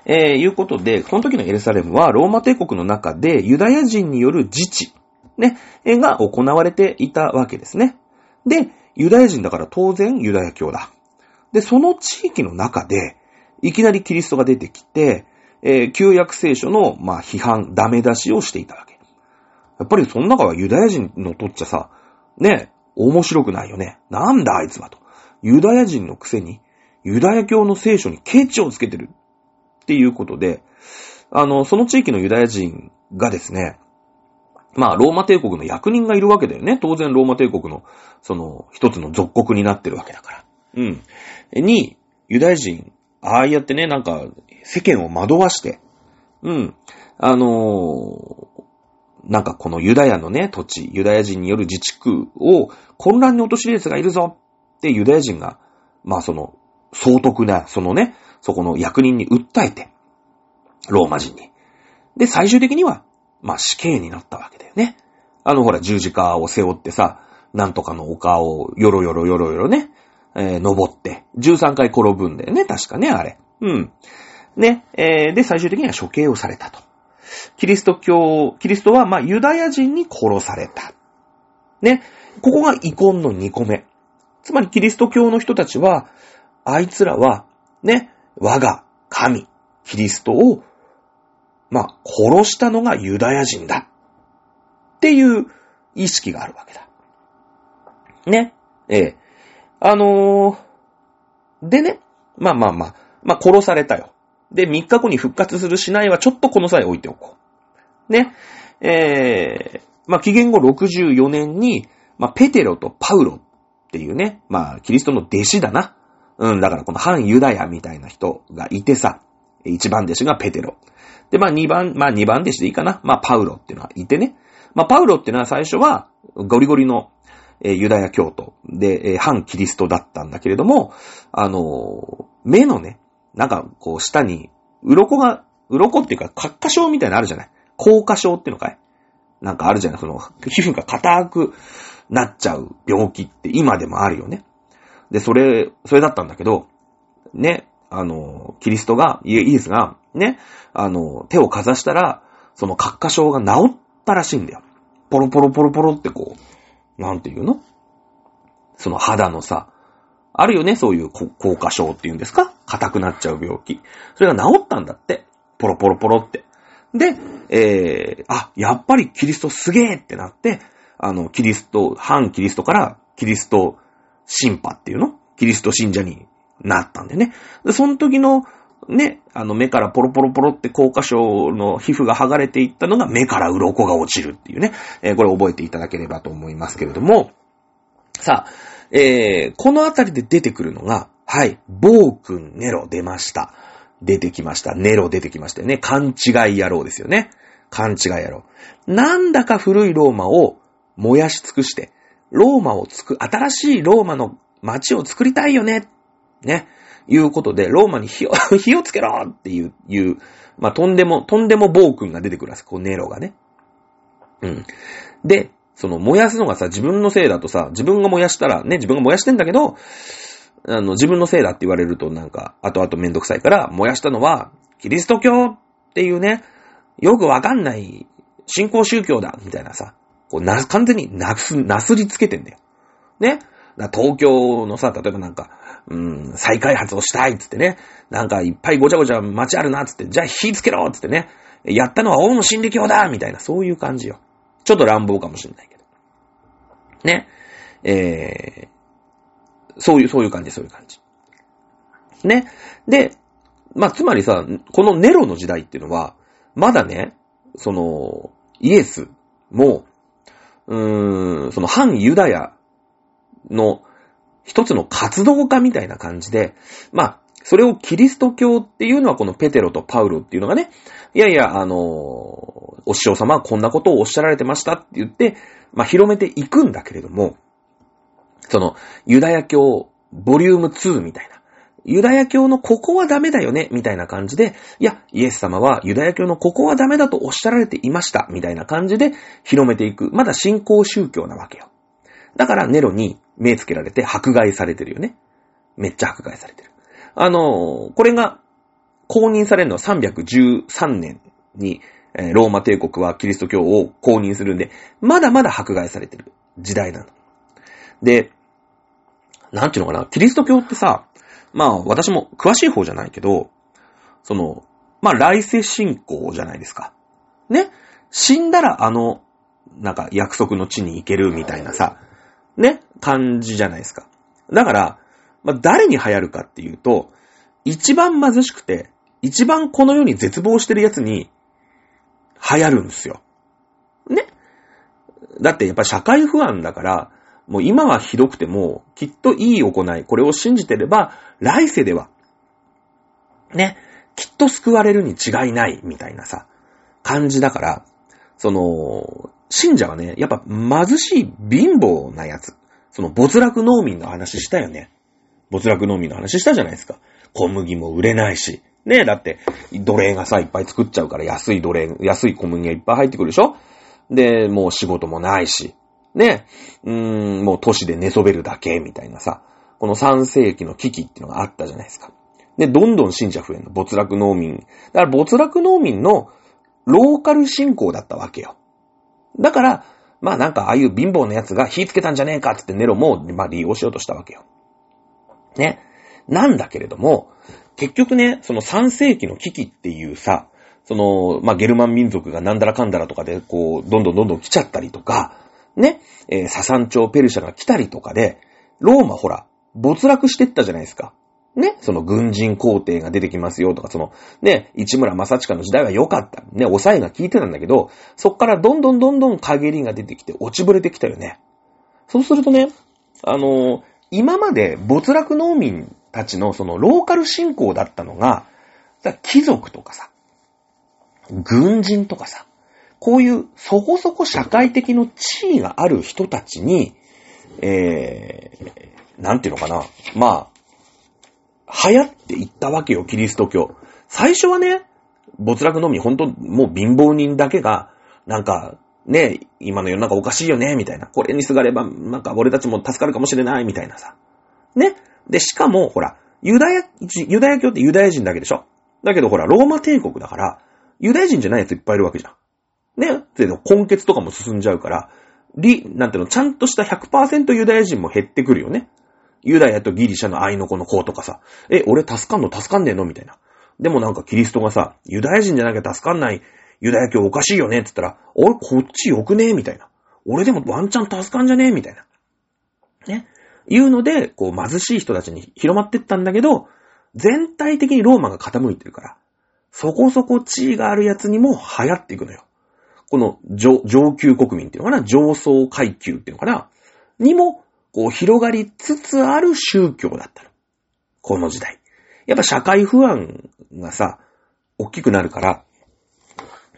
えー、いうことで、この時のエルサレムはローマ帝国の中でユダヤ人による自治、ね、が行われていたわけですね。で、ユダヤ人だから当然ユダヤ教だ。で、その地域の中で、いきなりキリストが出てきて、えー、旧約聖書の、まあ、批判、ダメ出しをしていたわけ。やっぱりその中はユダヤ人のとっちゃさ、ね、面白くないよね。なんだあいつはと。ユダヤ人のくせに、ユダヤ教の聖書にケチをつけてる。っていうことで、あの、その地域のユダヤ人がですね、まあ、ローマ帝国の役人がいるわけだよね。当然、ローマ帝国の、その、一つの属国になってるわけだから。うん。に、ユダヤ人、ああやってね、なんか、世間を惑わして、うん。あのー、なんかこのユダヤのね、土地、ユダヤ人による自治区を混乱に落としる奴がいるぞってユダヤ人が、まあその、総督な、そのね、そこの役人に訴えて、ローマ人に。で、最終的には、まあ死刑になったわけだよね。あのほら十字架を背負ってさ、なんとかの丘をよろよろよろよろね、えー、登って、13回転ぶんだよね、確かね、あれ。うん。ね、えー、で、最終的には処刑をされたと。キリスト教、キリストは、まあ、ユダヤ人に殺された。ね。ここが遺恨の2個目。つまり、キリスト教の人たちは、あいつらは、ね、我が神、キリストを、まあ、殺したのがユダヤ人だ。っていう意識があるわけだ。ね。ええあのー、でね、まあまあまあ、まあ殺されたよ。で、3日後に復活するしないはちょっとこの際置いておこう。ね。えー、まあ紀元後64年に、まあペテロとパウロっていうね、まあキリストの弟子だな。うん、だからこの反ユダヤみたいな人がいてさ、一番弟子がペテロ。で、まあ二番、まあ二番弟子でいいかな。まあパウロっていうのはいてね。まあパウロっていうのは最初はゴリゴリの、ユダヤ教徒で、反キリストだったんだけれども、あの、目のね、なんかこう下に、鱗が、鱗っていうか、角化症みたいなのあるじゃない？硬化症っていうのかい？なんかあるじゃない？その、皮膚が硬くなっちゃう病気って今でもあるよね。で、それ、それだったんだけど、ね、あの、キリストが、イエスが、ね、あの、手をかざしたら、その角化症が治ったらしいんだよ。ポロポロポロポロってこう、なんていうの？その肌のさ、あるよね、そういう硬化症っていうんですか？硬くなっちゃう病気。それが治ったんだって。ポロポロポロって。で、えー、あ、やっぱりキリストすげーってなって、あの、キリスト、反キリストからキリスト神派っていうの？キリスト信者になったんでね。で、その時の、ね、あの目からポロポロポロって硬化症の皮膚が剥がれていったのが目から鱗が落ちるっていうね。えー、これ覚えていただければと思いますけれども。さあ、えー、このあたりで出てくるのが、はい、暴君ネロ出ました。出てきました。ネロ出てきましたよね。勘違い野郎ですよね。勘違い野郎。なんだか古いローマを燃やし尽くして、ローマをつく、新しいローマの街を作りたいよね。ね。いうことで、ローマに火を 火をつけろっていう、いう、まあ、とんでも、とんでも暴君が出てくるんです。こう、ネロがね。うん。で、その燃やすのがさ、自分のせいだとさ、自分が燃やしたら、ね、自分が燃やしてんだけど、あの、自分のせいだって言われるとなんか、後々めんどくさいから、燃やしたのは、キリスト教っていうね、よくわかんない信仰宗教だ、みたいなさ、こうな、完全になす、なすりつけてんだよ。ね。東京のさ、例えばなんか、うん、再開発をしたいっつってね、なんかいっぱいごちゃごちゃ街あるなっつって、じゃあ火つけろっつってね、やったのは王の心理教だみたいな、そういう感じよ。ちょっと乱暴かもしれないけど。ね。えー、そういう、そういう感じ、そういう感じ。ね。で、まあ、つまりさ、このネロの時代っていうのは、まだね、その、イエスも、うーん、その反ユダヤの一つの活動家みたいな感じで、まあ、それをキリスト教っていうのはこのペテロとパウロっていうのがね、いやいや、あの、お師匠様はこんなことをおっしゃられてましたって言って、まあ、広めていくんだけれども、その、ユダヤ教、ボリューム2みたいな。ユダヤ教のここはダメだよね、みたいな感じで、いや、イエス様はユダヤ教のここはダメだとおっしゃられていました、みたいな感じで広めていく。まだ信仰宗教なわけよ。だからネロに目つけられて迫害されてるよね。めっちゃ迫害されてる。あの、これが公認されるのは313年に、ローマ帝国はキリスト教を公認するんで、まだまだ迫害されてる時代なの。で、なんていうのかな、キリスト教ってさ、まあ私も詳しい方じゃないけど、その、まあ来世信仰じゃないですか。ね？死んだらあの、なんか約束の地に行けるみたいなさ、ね、感じじゃないですか。だから、まあ、誰に流行るかっていうと、一番貧しくて、一番この世に絶望してるやつに流行るんですよ。ね？だってやっぱ社会不安だから、もう今はひどくても、きっといい行い、これを信じてれば、来世では、ね、きっと救われるに違いない、みたいなさ、感じだから、その、信者はね、やっぱ貧しい貧乏なやつ。その没落農民の話したよね。没落農民の話したじゃないですか。小麦も売れないし。ねえ、だって、奴隷がさ、いっぱい作っちゃうから安い奴隷、安い小麦がいっぱい入ってくるでしょで、もう仕事もないし。ねえ、うーん、もう都市で寝そべるだけ、みたいなさ。この3世紀の危機っていうのがあったじゃないですか。で、どんどん信者増えるの。没落農民。だから没落農民のローカル信仰だったわけよ。だから、まあなんかああいう貧乏な奴が火つけたんじゃねえかってってネロも、まあ利用しようとしたわけよ。ね。なんだけれども、結局ね、その3世紀の危機っていうさ、その、まあゲルマン民族がなんだらかんだらとかで、こう、どんどんどんどん来ちゃったりとか、ね、えー、ササン朝ペルシャが来たりとかで、ローマほら、没落してったじゃないですか。ね、その軍人皇帝が出てきますよとか、その、ね、市村正親の時代は良かった。ね、抑えが効いてたんだけど、そっからどんどんどんどん陰りが出てきて落ちぶれてきたよね。そうするとね、あのー、今まで没落農民たちのそのローカル信仰だったのが、貴族とかさ、軍人とかさ、こういうそこそこ社会的の地位がある人たちに、えー、なんていうのかな。まあ、流行っていったわけよ、キリスト教。最初はね、没落のみ、ほんと、もう貧乏人だけが、なんか、ね、今の世の中おかしいよね、みたいな。これにすがれば、なんか俺たちも助かるかもしれない、みたいなさ。ね。で、しかも、ほら、ユダヤ、ユダヤ教ってユダヤ人だけでしょだけどほら、ローマ帝国だから、ユダヤ人じゃないやついっぱいいるわけじゃん。ね。で、根血とかも進んじゃうから、り、なんていうの、ちゃんとした100%ユダヤ人も減ってくるよね。ユダヤとギリシャの愛の子の子とかさ、え、俺助かんの？助かんねえの？みたいな。でもなんかキリストがさ、ユダヤ人じゃなきゃ助かんないユダヤ教おかしいよね？って言ったら、俺こっちよくねえ？みたいな。俺でもワンチャン助かんじゃねえ？みたいな。ね。いうので、こう貧しい人たちに広まってったんだけど、全体的にローマが傾いてるから、そこそこ地位があるやつにも流行っていくのよ。この上上級国民っていうのかな上層階級っていうのかなにも、こう広がりつつある宗教だったの。この時代。やっぱ社会不安がさ、大きくなるから、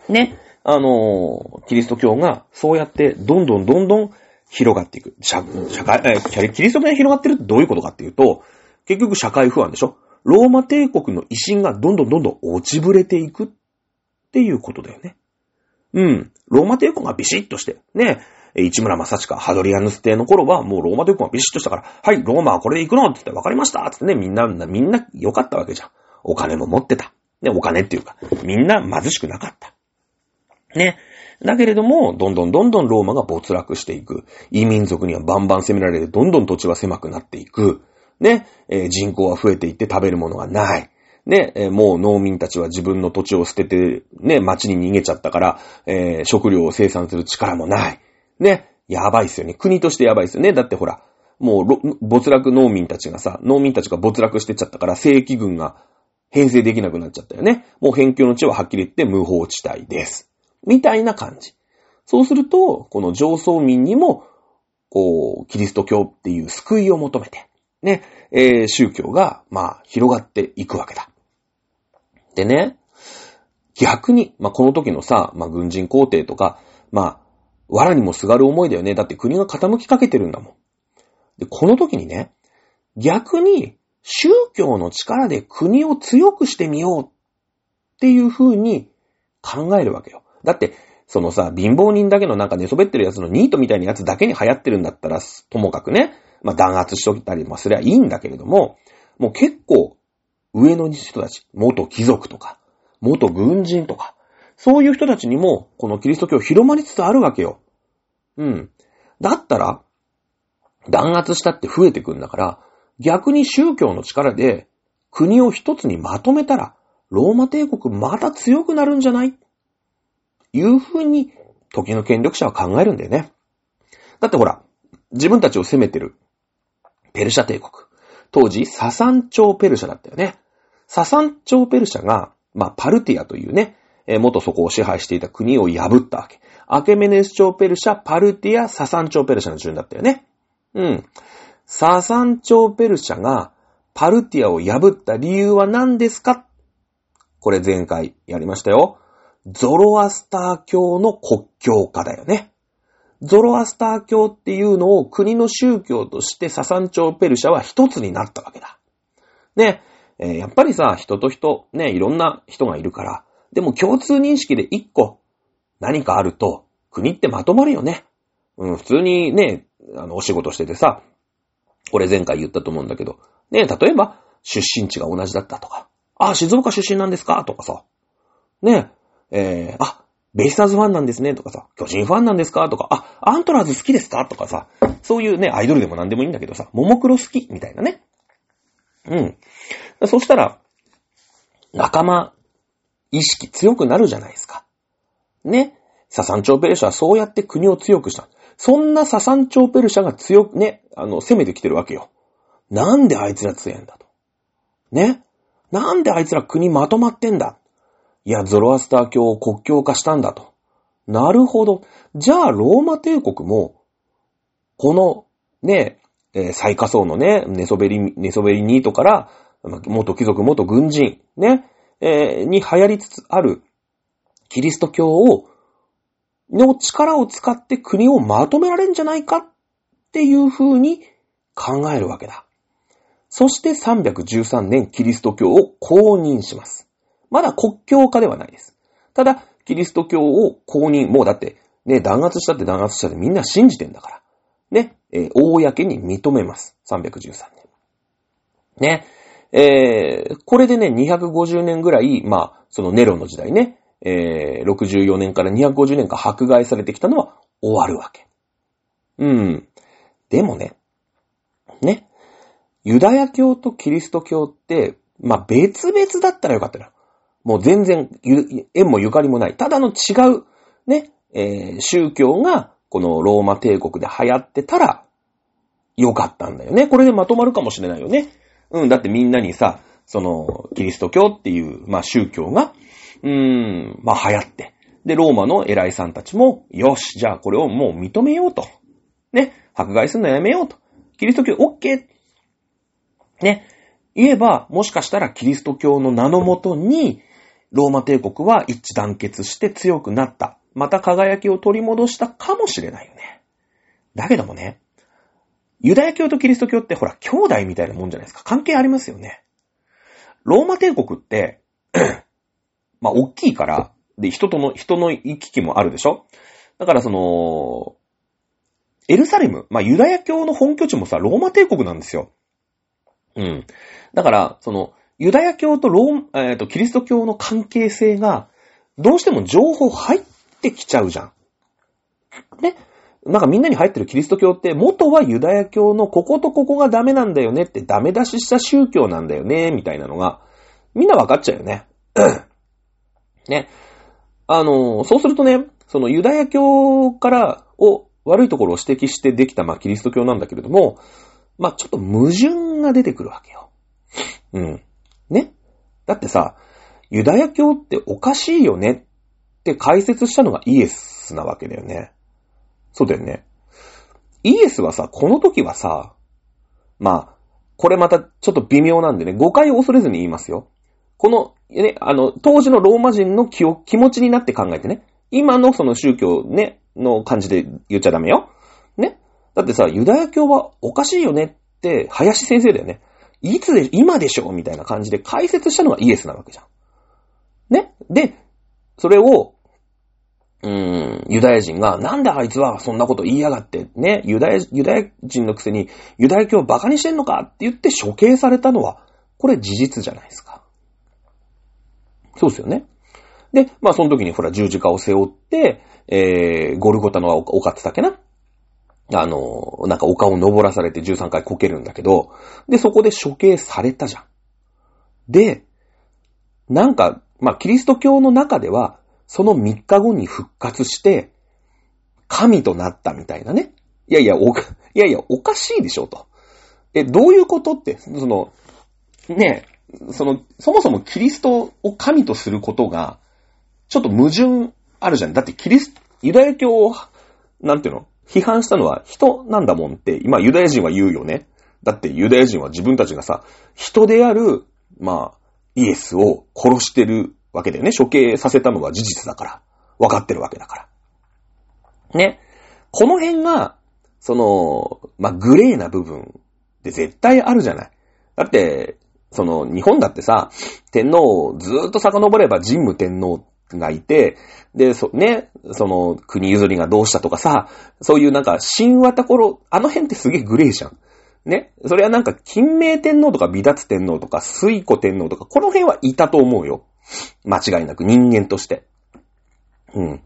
ね、あのキリスト教がそうやってどんどんどんどん広がっていく。社社会、え、キリスト教が広がってるってどういうことかっていうと、結局社会不安でしょ？ローマ帝国の威信がどんどんどんどん落ちぶれていくっていうことだよね。うん。ローマ帝国がビシッとして、ね、市村正親、ハドリアヌス帝の頃はもうローマ帝国がビシッとしたから、はい、ローマはこれで行くのって言って分かりましたってね、みんな、みんな良かったわけじゃん。お金も持ってた。ね、お金っていうか、みんな貧しくなかった。ね。だけれども、どんどんどんどんローマが没落していく。異民族にはバンバン攻められて、どんどん土地は狭くなっていく。ね。えー、人口は増えていって食べるものがない。ね、もう農民たちは自分の土地を捨てて、ね、町に逃げちゃったから、えー、食料を生産する力もない。ね、やばいっすよね。国としてやばいっすよね。だってほら、もう、没落農民たちがさ、農民たちが没落してっちゃったから、正規軍が編成できなくなっちゃったよね。もう辺境の地ははっきり言って無法地帯です。みたいな感じ。そうすると、この上層民にも、こう、キリスト教っていう救いを求めて、ね、えー、宗教が、まあ、広がっていくわけだ。でね、逆に、まあ、この時のさ、まあ、軍人皇帝とか、まあ、藁にもすがる思いだよね。だって国が傾きかけてるんだもん。で、この時にね、逆に宗教の力で国を強くしてみようっていう風に考えるわけよ。だって、そのさ、貧乏人だけのなんか寝そべってるやつのニートみたいなやつだけに流行ってるんだったら、ともかくね、まあ弾圧しときたりもすりゃいいんだけれども、もう結構上の人たち、元貴族とか、元軍人とか、そういう人たちにも、このキリスト教広まりつつあるわけよ。うん。だったら、弾圧したって増えてくんだから、逆に宗教の力で国を一つにまとめたら、ローマ帝国また強くなるんじゃない？いうふうに、時の権力者は考えるんだよね。だってほら、自分たちを攻めてる、ペルシャ帝国。当時、ササン朝ペルシャだったよね。ササン朝ペルシャが、まあ、パルティアというね、え元そこを支配していた国を破ったわけ。アケメネス朝ペルシャ、パルティア、ササン朝ペルシャの順だったよね。うん。ササン朝ペルシャがパルティアを破った理由は何ですか？これ前回やりましたよ。ゾロアスター教の国教化だよね。ゾロアスター教っていうのを国の宗教としてササン朝ペルシャは一つになったわけだ。ね、えー、やっぱりさ、人と人、ね、いろんな人がいるから、でも共通認識で一個何かあると、国ってまとまるよね。うん、普通にね、あの、お仕事しててさ、これ前回言ったと思うんだけど、ね、例えば、出身地が同じだったとか、あ、静岡出身なんですか？とかさ、ね、えー、あ、ベイスターズファンなんですね？とかさ、巨人ファンなんですか？とか、あ、アントラーズ好きですか？とかさ、そういうね、アイドルでも何でもいいんだけどさ、ももクロ好き？みたいなね。うん。そしたら、仲間意識強くなるじゃないですか。ね。ササンチョーペルシャはそうやって国を強くした。そんなササンチョーペルシャが強く、ね、あの、攻めてきてるわけよ。なんであいつら強いんだと。ねなんであいつら国まとまってんだいや、ゾロアスター教を国境化したんだと。なるほど。じゃあ、ローマ帝国も、この、ね、えー、最下層のね、ネソベリ、ネソベリニートから、元貴族、元軍人、ね、えー、に流行りつつある、キリスト教を、の力を使って国をまとめられるんじゃないかっていう風に考えるわけだ。そして313年キリスト教を公認します。まだ国教化ではないです。ただ、キリスト教を公認、もうだって、ね、弾圧したって弾圧したってみんな信じてんだから。ね、えー、公に認めます。313年。ね。えー、これでね、250年ぐらい、まあ、そのネロの時代ね、えー、64年から250年間迫害されてきたのは終わるわけ。うん。でもね、ね、ユダヤ教とキリスト教って、まあ、別々だったらよかったな。もう全然、縁もゆかりもない。ただの違う、ね、えー、宗教が、このローマ帝国で流行ってたら、よかったんだよね。これでまとまるかもしれないよね。うん、だってみんなにさ、その、キリスト教っていう、まあ宗教が、うーん、まあ流行って。で、ローマの偉いさんたちも、よし、じゃあこれをもう認めようと。ね、迫害するのやめようと。キリスト教 OK。ね、言えば、もしかしたらキリスト教の名のもとに、ローマ帝国は一致団結して強くなった。また輝きを取り戻したかもしれないよね。だけどもね、ユダヤ教とキリスト教ってほら、兄弟みたいなもんじゃないですか。関係ありますよね。ローマ帝国って、まあ、大きいから、で、人との、人の行き来もあるでしょだからその、エルサレム、まあ、ユダヤ教の本拠地もさ、ローマ帝国なんですよ。うん。だから、その、ユダヤ教とロー、えっ、ー、と、キリスト教の関係性が、どうしても情報入ってきちゃうじゃん。ね。なんかみんなに入ってるキリスト教って、元はユダヤ教のこことここがダメなんだよねってダメ出しした宗教なんだよね、みたいなのが、みんなわかっちゃうよね。ね。あの、そうするとね、そのユダヤ教からを悪いところを指摘してできた、まあ、キリスト教なんだけれども、まあ、ちょっと矛盾が出てくるわけよ。うん。ねだってさ、ユダヤ教っておかしいよねって解説したのがイエスなわけだよね。そうだよね。イエスはさ、この時はさ、まあ、これまたちょっと微妙なんでね、誤解を恐れずに言いますよ。この、ね、あの、当時のローマ人の気を、気持ちになって考えてね。今のその宗教ね、の感じで言っちゃダメよ。ね。だってさ、ユダヤ教はおかしいよねって、林先生だよね。いつで、今でしょみたいな感じで解説したのがイエスなわけじゃん。ねで、それを、うん、ユダヤ人が、なんであいつはそんなこと言いやがって、ね、ユダヤ、ユダヤ人のくせに、ユダヤ教を馬鹿にしてんのかって言って処刑されたのは、これ事実じゃないですか。そうですよね。で、まあその時にほら十字架を背負って、えー、ゴルゴタの丘ってたっけなあの、なんか丘を登らされて13回こけるんだけど、で、そこで処刑されたじゃん。で、なんか、まあ、キリスト教の中では、その3日後に復活して、神となったみたいなね。いやいや、おか、いやいや、おかしいでしょ、と。え、どういうことって、その、ねその、そもそもキリストを神とすることが、ちょっと矛盾あるじゃん。だってキリスト、ユダヤ教を、なんていうの？批判したのは人なんだもんって、今ユダヤ人は言うよね。だってユダヤ人は自分たちがさ、人である、まあ、イエスを殺してるわけだよね。処刑させたのは事実だから。分かってるわけだから。ね。この辺が、その、まあ、グレーな部分って絶対あるじゃない。だって、その、日本だってさ、天皇をずーっと遡れば神武天皇がいて、で、そ、ね、その、国譲りがどうしたとかさ、そういうなんか、神話た頃、あの辺ってすげえグレーじゃん。ね。それはなんか、金明天皇とか美達天皇とか、水古天皇とか、この辺はいたと思うよ。間違いなく、人間として。うん。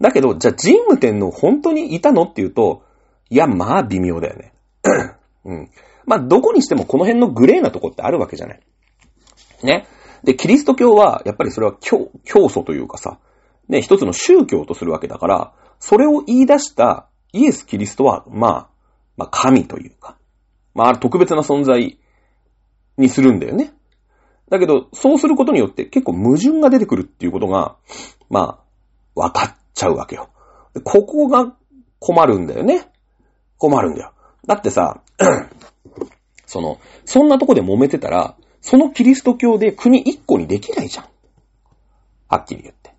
だけど、じゃあ、神武天皇本当にいたのっていうと、いや、まあ、微妙だよね。うん。まあ、どこにしてもこの辺のグレーなとこってあるわけじゃない。ね。で、キリスト教は、やっぱりそれは教、教祖というかさ、ね、一つの宗教とするわけだから、それを言い出したイエス・キリストは、まあ、まあ神というか、まあ特別な存在にするんだよね。だけど、そうすることによって結構矛盾が出てくるっていうことが、まあ、分かっちゃうわけよ。ここが困るんだよね。困るんだよ。だってさ、その、そんなとこで揉めてたら、そのキリスト教で国一個にできないじゃん。はっきり言って。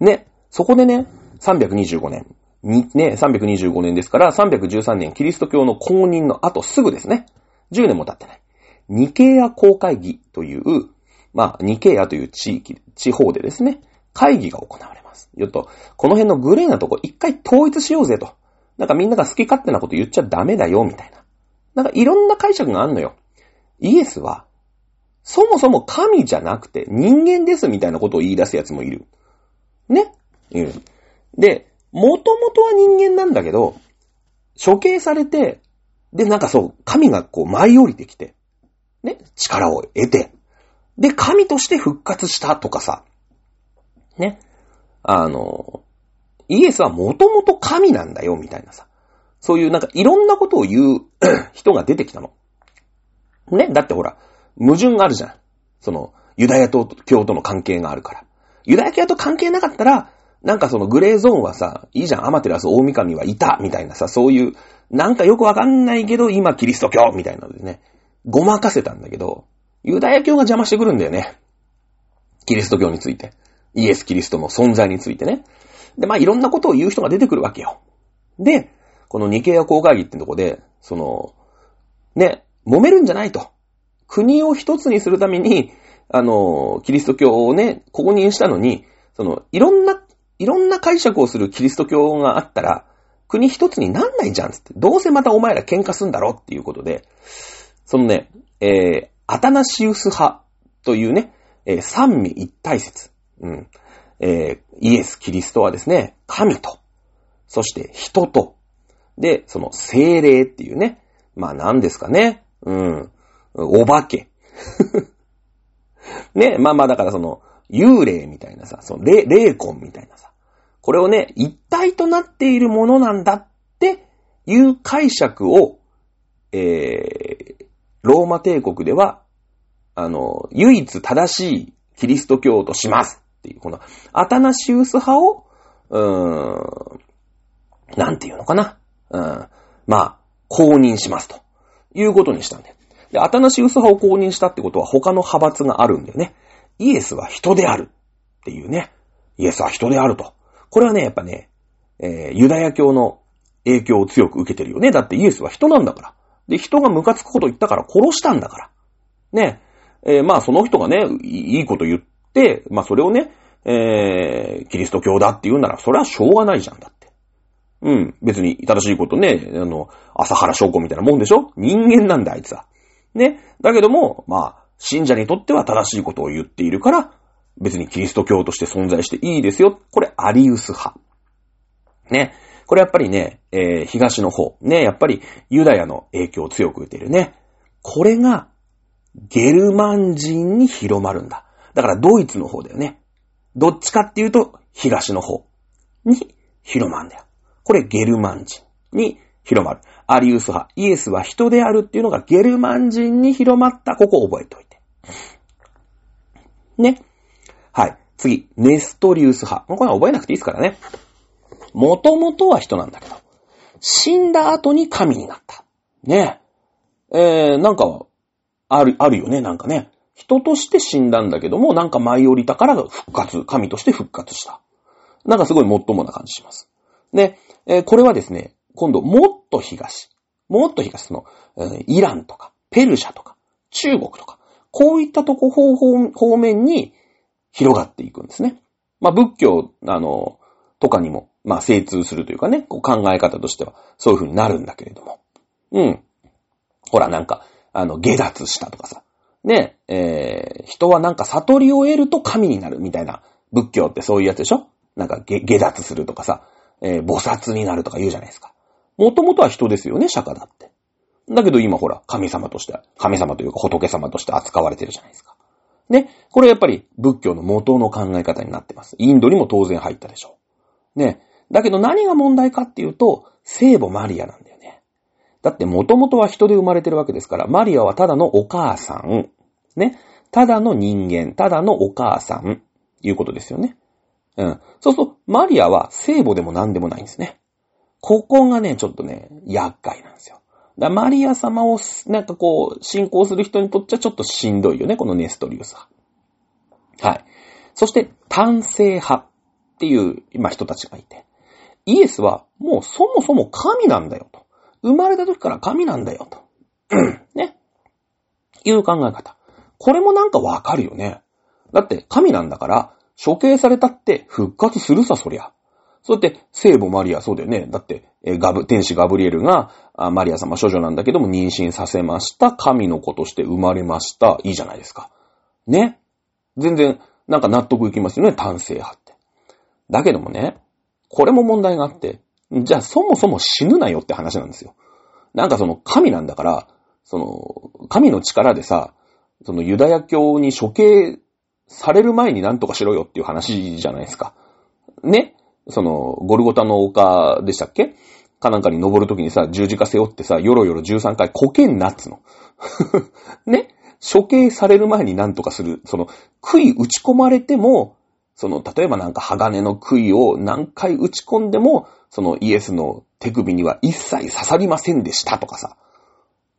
ね。そこでね、325年。ね、325年ですから、313年キリスト教の公認の後すぐですね。10年も経ってない。ニケア公会議という、まあ、ニケアという地域、地方でですね、会議が行われます。よっと、この辺のグレーなとこ一回統一しようぜと。なんかみんなが好き勝手なこと言っちゃダメだよ、みたいな。なんかいろんな解釈があんのよ。イエスは、そもそも神じゃなくて人間ですみたいなことを言い出すやつもいる。ね？いる。で、もともとは人間なんだけど、処刑されて、で、なんかそう、神がこう舞い降りてきて、ね、力を得て、で、神として復活したとかさ、ね、あの、イエスはもともと神なんだよ、みたいなさ、そういうなんかいろんなことを言う 人が出てきたの。ね、だってほら、矛盾があるじゃん。その、ユダヤ教との関係があるから。ユダヤ教と関係なかったら、なんかそのグレーゾーンはさ、いいじゃん、アマテラス大神はいた、みたいなさ、そういう、なんかよくわかんないけど、今キリスト教みたいなのでね、ごまかせたんだけど、ユダヤ教が邪魔してくるんだよね。キリスト教について。イエス・キリストの存在についてね。で、まあいろんなことを言う人が出てくるわけよ。で、このニケア公会議ってとこで、その、ね、揉めるんじゃないと。国を一つにするために、あの、キリスト教をね、公認したのに、その、いろんな、いろんな解釈をするキリスト教があったら、国一つになんないじゃんつって。どうせまたお前ら喧嘩すんだろっていうことで、そのね、えー、アタナシウス派というね、えー、三位一体説。うん。えー、イエス・キリストはですね、神と、そして人と、で、その精霊っていうね、まあ何ですかね、うん、お化け。ね、まあまあだからその、幽霊みたいなさ、その霊、霊魂みたいなさ、これをね、一体となっているものなんだっていう解釈を、えー、ローマ帝国では、あの、唯一正しいキリスト教としますっていう、このアタナシウス派を、うーん、なんていうのかな？うん、まあ、公認しますということにしたんだよ。で、アタナシウス派を公認したってことは他の派閥があるんだよね。イエスは人であるっていうね。イエスは人であると。これはね、やっぱね、えー、ユダヤ教の影響を強く受けてるよね。だってイエスは人なんだから。で、人がムカつくこと言ったから殺したんだから。ね。えー、まあその人がね、いいこと言って、まあそれをね、えー、キリスト教だって言うなら、それはしょうがないじゃんだって。うん。別に正しいことね、あの、朝原翔子みたいなもんでしょ？人間なんだ、あいつは。ね。だけども、まあ、信者にとっては正しいことを言っているから、別にキリスト教として存在していいですよ。これ、アリウス派。ね。これやっぱりね、えー、東の方。ね。やっぱりユダヤの影響を強く受けてるね。これが、ゲルマン人に広まるんだ。だからドイツの方だよね。どっちかっていうと、東の方に広まるんだよ。これゲルマン人に広まる。アリウス派。イエスは人であるっていうのがゲルマン人に広まった。ここを覚えておいて。ね。はい。次。ネストリウス派。これは覚えなくていいですからね。もともとは人なんだけど、死んだ後に神になった。ね。えー、なんか、ある、あるよね、なんかね。人として死んだんだけども、なんか舞い降りたから復活、神として復活した。なんかすごいもっともな感じします。で、えーこれはですね、今度もっと東、もっと東の、えーイランとか、ペルシャとか、中国とか、こういったとこ方方方面に広がっていくんですね。まあ仏教、あの、とかにも、まあ精通するというかね、こう考え方としてはそういう風になるんだけれども。うん。ほらなんか、あの、下脱したとかさ。ね、えー、人はなんか悟りを得ると神になるみたいな仏教ってそういうやつでしょ？なんか下下脱するとかさ、えー、菩薩になるとか言うじゃないですか。もともとは人ですよね、釈迦だって。だけど今ほら、神様として、神様というか仏様として扱われてるじゃないですか。ね。これやっぱり仏教の元の考え方になってます。インドにも当然入ったでしょう。ね。だけど何が問題かっていうと、聖母マリアなんだよね。だって元々は人で生まれてるわけですから、マリアはただのお母さん。ね。ただの人間、ただのお母さん。いうことですよね。うん。そうすると、マリアは聖母でも何でもないんですね。ここがね、ちょっとね、厄介なんですよ。だマリア様を、なんかこう、信仰する人にとっちゃちょっとしんどいよね、このネストリウスは。はい。そして、単性派っていう、今人たちがいて、イエスはもうそもそも神なんだよと。生まれた時から神なんだよと。ね。いう考え方。これもなんかわかるよね。だって神なんだから、処刑されたって復活するさ、そりゃ。そうやって、聖母マリア、そうだよね。だって、えガブ、天使ガブリエルが、マリア様処女なんだけども妊娠させました。神の子として生まれました。いいじゃないですか。ね。全然、なんか納得いきますよね、単性派って。だけどもね、これも問題があって、じゃあそもそも死ぬなよって話なんですよ。なんかその神なんだから、その、神の力でさ、そのユダヤ教に処刑される前に何とかしろよっていう話じゃないですか。ね？その、ゴルゴタの丘でしたっけ？かなんかに登るときにさ、十字架背負ってさ、よろよろ13回こけんなっつの。ね？処刑される前に何とかする。その、杭打ち込まれても、その、例えばなんか鋼の杭を何回打ち込んでも、そのイエスの手首には一切刺さりませんでしたとかさ。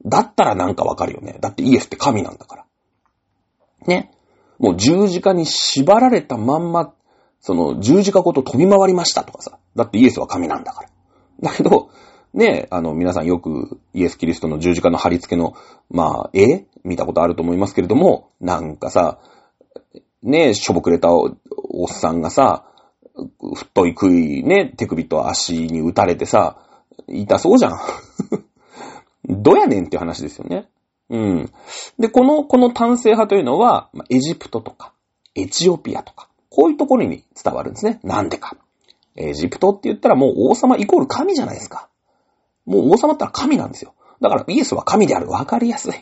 だったらなんかわかるよね。だってイエスって神なんだから。ね。もう十字架に縛られたまんま、その十字架ごと飛び回りましたとかさ。だってイエスは神なんだから。だけど、ね、あの、皆さんよくイエス・キリストの十字架の貼り付けの、まあ、絵見たことあると思いますけれども、なんかさ、ね、しょぼくれたおっさんがさ、太い杭ね、手首と足に打たれてさ、痛そうじゃん。どやねんっていう話ですよね。うん。で、この、この単性派というのは、エジプトとか、エチオピアとか、こういうところに伝わるんですね。なんでか。エジプトって言ったらもう王様イコール神じゃないですか。もう王様ったら神なんですよ。だからイエスは神である。わかりやすい。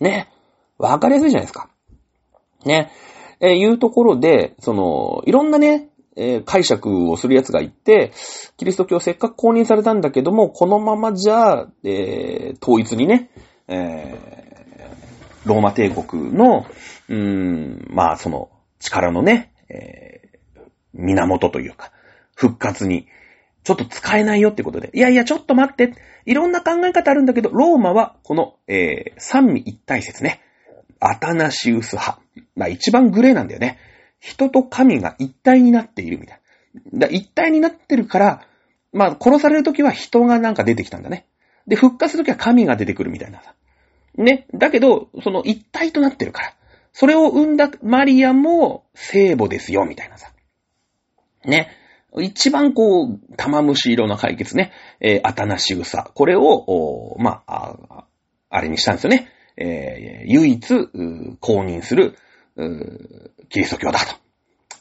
ね。わかりやすいじゃないですか。ね。えー、いうところで、その、いろんなね、えー、解釈をする奴がいて、キリスト教せっかく公認されたんだけども、このままじゃ、えー、統一にね、えー、ローマ帝国の、うーん、まあ、その、力のね、え、源というか、復活に、ちょっと使えないよってことで、いやいや、ちょっと待って、いろんな考え方あるんだけど、ローマは、この、え、三位一体説ね、アタナシウス派。まあ、一番グレーなんだよね。人と神が一体になっているみたいな。一体になってるから、まあ、殺されるときは人がなんか出てきたんだね。で、復活するときは神が出てくるみたいなさ。ね。だけど、その一体となってるから。それを生んだマリアも聖母ですよ、みたいなさ。ね。一番こう、玉虫色の解決ね。えー、アタナシウサ。これを、ま、ああれにしたんですよね。えー、唯一、公認する、キリスト教だと。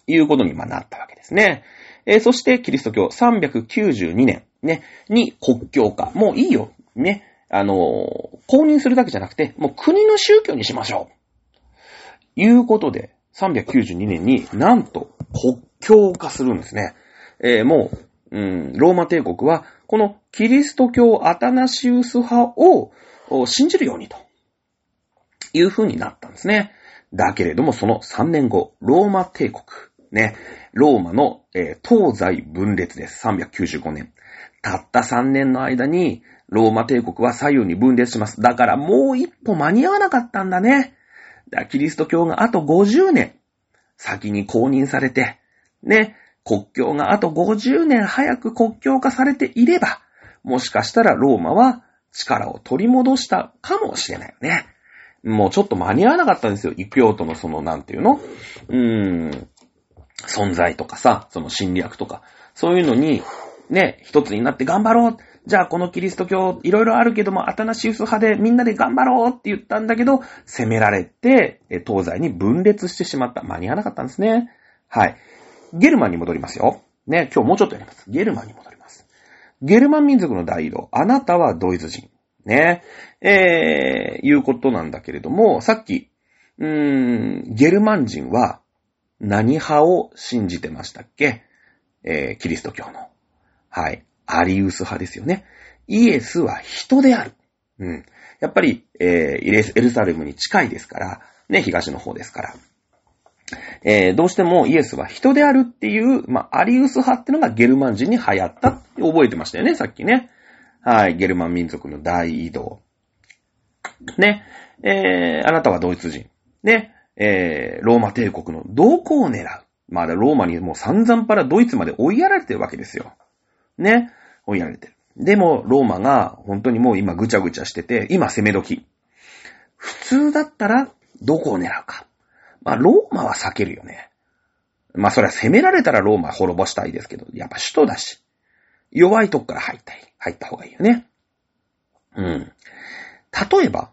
いうことに、まなったわけですね。えー、そして、キリスト教392年、ね、に国教化。もういいよ。ね。あのー、公認するだけじゃなくて、もう国の宗教にしましょう。いうことで、392年になんと国教化するんですね。えー、もう、うん、ローマ帝国は、このキリスト教アタナシウス派を信じるようにという風になったんですね。だけれども、その3年後、ローマ帝国、ね、ローマの、えー、東西分裂です。395年。たった3年の間に、ローマ帝国は左右に分裂します。だからもう一歩間に合わなかったんだね。だキリスト教があと50年、先に公認されて、ね、国境があと50年早く国境化されていれば、もしかしたらローマは力を取り戻したかもしれないよね。もうちょっと間に合わなかったんですよ。異教徒のその、なんていうの？うーん、存在とかさ、その侵略とか、そういうのに、ね、一つになって頑張ろう。じゃあこのキリスト教いろいろあるけども、アタナシウス派でみんなで頑張ろうって言ったんだけど、攻められて、東西に分裂してしまった。間に合わなかったんですね。はい。ゲルマンに戻りますよ。ね、今日もうちょっとやります。ゲルマンに戻ります。ゲルマン民族の大移動。あなたはドイツ人。ね。えー、いうことなんだけれども、さっき、うーん、ゲルマン人は何派を信じてましたっけ？えー、キリスト教の。はい。アリウス派ですよね。イエスは人である。うん。やっぱり、えー、エルサレムに近いですから、ね、東の方ですから。えー、どうしてもイエスは人であるっていう、まあ、アリウス派ってのがゲルマン人に流行ったって覚えてましたよね、さっきね。はい、ゲルマン民族の大移動。ね、えー、あなたはドイツ人。ね、えー、ローマ帝国のどこを狙うまだローマにもう散々パラドイツまで追いやられてるわけですよ。ね、追いやられてる。でも、ローマが本当にもう今ぐちゃぐちゃしてて、今攻め時。普通だったら、どこを狙うか。まあ、ローマは避けるよね。まあ、それは攻められたらローマ滅ぼしたいですけど、やっぱ首都だし。弱いとこから入ったい。入った方がいいよね。うん。例えば、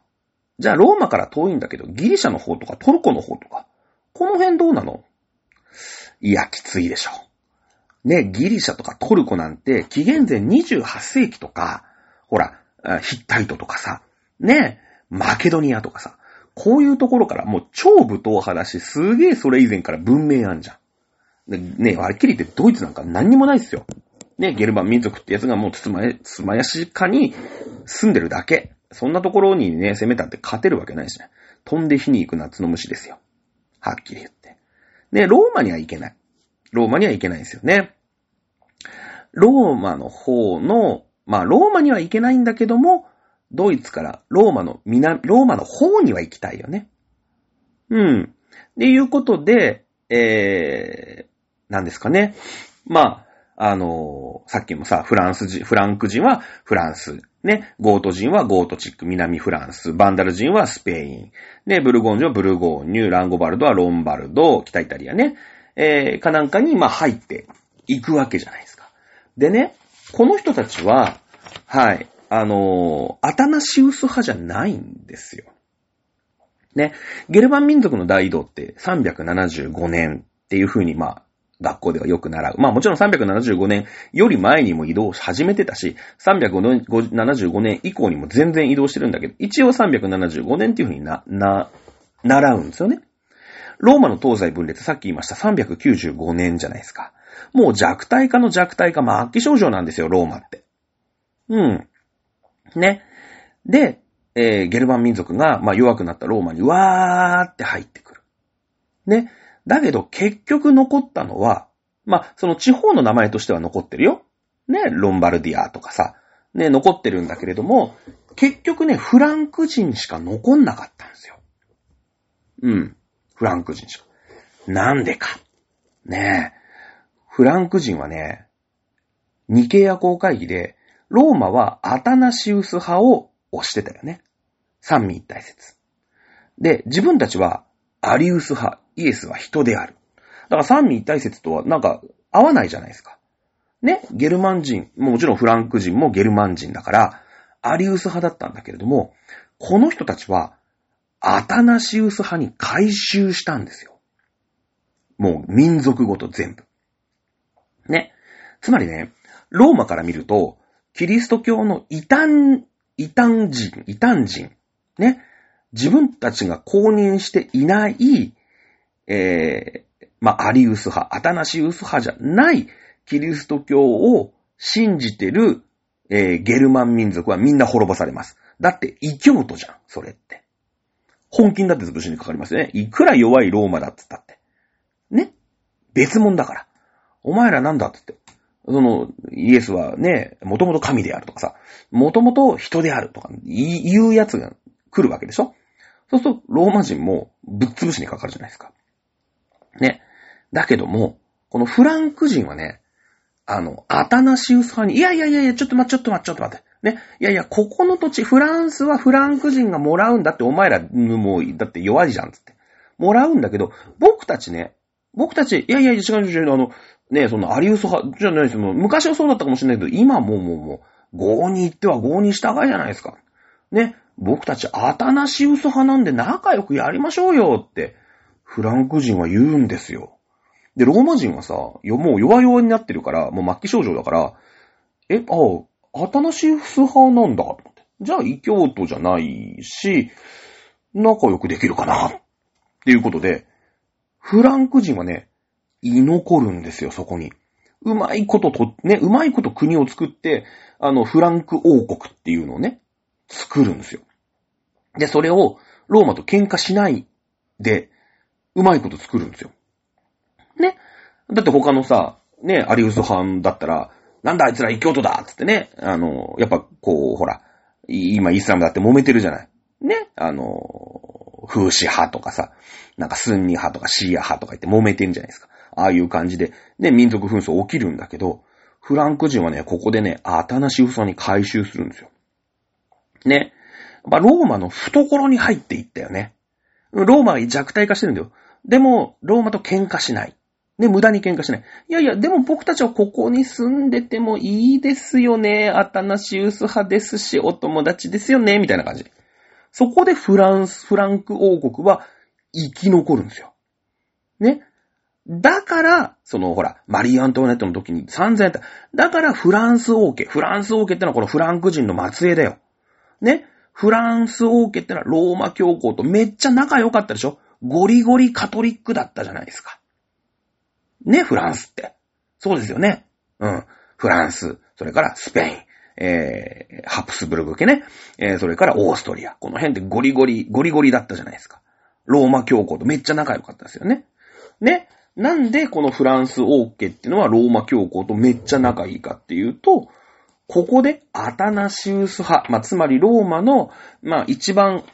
じゃあローマから遠いんだけど、ギリシャの方とかトルコの方とか、この辺どうなの？いや、きついでしょ。ね、ギリシャとかトルコなんて、紀元前28世紀とか、ほら、ヒッタイトとかさ、ね、マケドニアとかさ、こういうところからもう超武闘派だし、すげえそれ以前から文明あんじゃん。ね、はっきり言ってドイツなんか何にもないっすよ。ね、ゲルマン民族ってやつがもうつつまや、つまやしかに住んでるだけ。そんなところにね、攻めたって勝てるわけないしね。飛んで火に行く夏の虫ですよ。はっきり言って。ね、ローマには行けない。ローマには行けないんですよね。ローマの方の、まあ、ローマには行けないんだけども、ドイツからローマの南、ローマの方には行きたいよね。うん。っていうことで、えー、何ですかね。まあ、あの、さっきもさ、フランス人、フランク人はフランス。ね、ゴート人はゴートチック、南フランス。バンダル人はスペイン。で、ブルゴーン人はブルゴーニュ、ランゴバルドはロンバルド、北イタリアね。えー、かなんかに、まあ、入っていくわけじゃないですか。でね、この人たちは、はい、あのー、アタナシウス派じゃないんですよ。ね、ゲルマン民族の大移動って375年っていう風に、まあ、学校ではよく習う。まあもちろん375年より前にも移動し始めてたし、375年以降にも全然移動してるんだけど、一応375年っていう風にな、な、習うんですよね。ローマの東西分裂、さっき言いました395年じゃないですか。もう弱体化の弱体化、末期症状なんですよ、ローマって。うん。ね。で、えー、ゲルマン民族が、まあ、弱くなったローマにわーって入ってくる。ね。だけど、結局残ったのは、まあ、その地方の名前としては残ってるよ。ね、ロンバルディアとかさ、ね、残ってるんだけれども、結局ね、フランク人しか残んなかったんですよ。うん。フランク人しか。なんでか。ねえ。フランク人はね、ニケア公会議で、ローマはアタナシウス派を推してたよね。三位一体説。で、自分たちはアリウス派、イエスは人である。だから三位一体説とはなんか合わないじゃないですか。ね、ゲルマン人、もちろんフランク人もゲルマン人だから、アリウス派だったんだけれども、この人たちはアタナシウス派に回収したんですよ。もう民族ごと全部。ね？つまりね、ローマから見ると、キリスト教の異端、異端人、異端人、ね？自分たちが公認していない、えー、まあ、アリウス派、アタナシウス派じゃないキリスト教を信じてる、えー、ゲルマン民族はみんな滅ぼされます。だって異教徒じゃん、それって。本金だって潰しにかかりますよね。いくら弱いローマだって言ったって。ね？別物だから。お前らなんだって言って。その、イエスはね、もともと神であるとかさ、もともと人であるとか言うやつが来るわけでしょ？そうすると、ローマ人もぶっ潰しにかかるじゃないですか。ね。だけども、このフランク人はね、あの、アタナシウス派に、いやいやいやいや、ちょっと待って、ちょっと待って、ちょっと待って。ね。いやいや、ここの土地、フランスはフランク人がもらうんだって、お前ら、もう、だって弱いじゃん、つって。もらうんだけど、僕たちね、僕たち、いやいやいや、違う違う、あの、ね、その、アリウス派、じゃないですよ。昔はそうだったかもしれないけど、今もうもうもう、合に行っては合に従いじゃないですか。ね。僕たち、アタナシウス派なんで仲良くやりましょうよって、フランク人は言うんですよ。で、ローマ人はさ、もう弱々になってるから、もう末期症状だから、え、ああ、アタナシウス派なんだ、と思って。じゃあ異教徒じゃないし、仲良くできるかな、っていうことで、フランク人はね、居残るんですよ、そこに。うまいことと、ね、うまいこと国を作って、あの、フランク王国っていうのをね、作るんですよ。で、それを、ローマと喧嘩しないで、うまいこと作るんですよ。ね。だって他のさ、ね、アリウス藩だったら、なんだあいつら異教徒だつってね、あの、やっぱこう、ほら、今イスラムだって揉めてるじゃない。ね、あの、風刺派とかさ、なんかスンニ派とかシーア派とか言って揉めてんじゃないですか。ああいう感じで、ね、民族紛争起きるんだけど、フランク人はね、ここでね、アタナシウスに回収するんですよ。ね。まあ、ローマの懐に入っていったよね。ローマは弱体化してるんだよ。でも、ローマと喧嘩しない。ね、無駄に喧嘩しない。いやいや、でも僕たちはここに住んでてもいいですよね。アタナシウス派ですし、お友達ですよね。みたいな感じ。そこでフランス、フランク王国は生き残るんですよ。ね。だから、そのほら、マリー・アントワネットの時に散々やった。だからフランス王家。フランス王家ってのはこのフランク人の末裔だよ。ね。フランス王家ってのはローマ教皇とめっちゃ仲良かったでしょ？ゴリゴリカトリックだったじゃないですか。ね、フランスって。そうですよね。うん。フランス、それからスペイン、えー、ハプスブルグ家ね、えー、それからオーストリア。この辺でゴリゴリ、ゴリゴリだったじゃないですか。ローマ教皇とめっちゃ仲良かったですよね。ね。なんでこのフランス王家っていうのはローマ教皇とめっちゃ仲いいかっていうと、ここでアタナシウス派、まあ、つまりローマの、まあ、一番、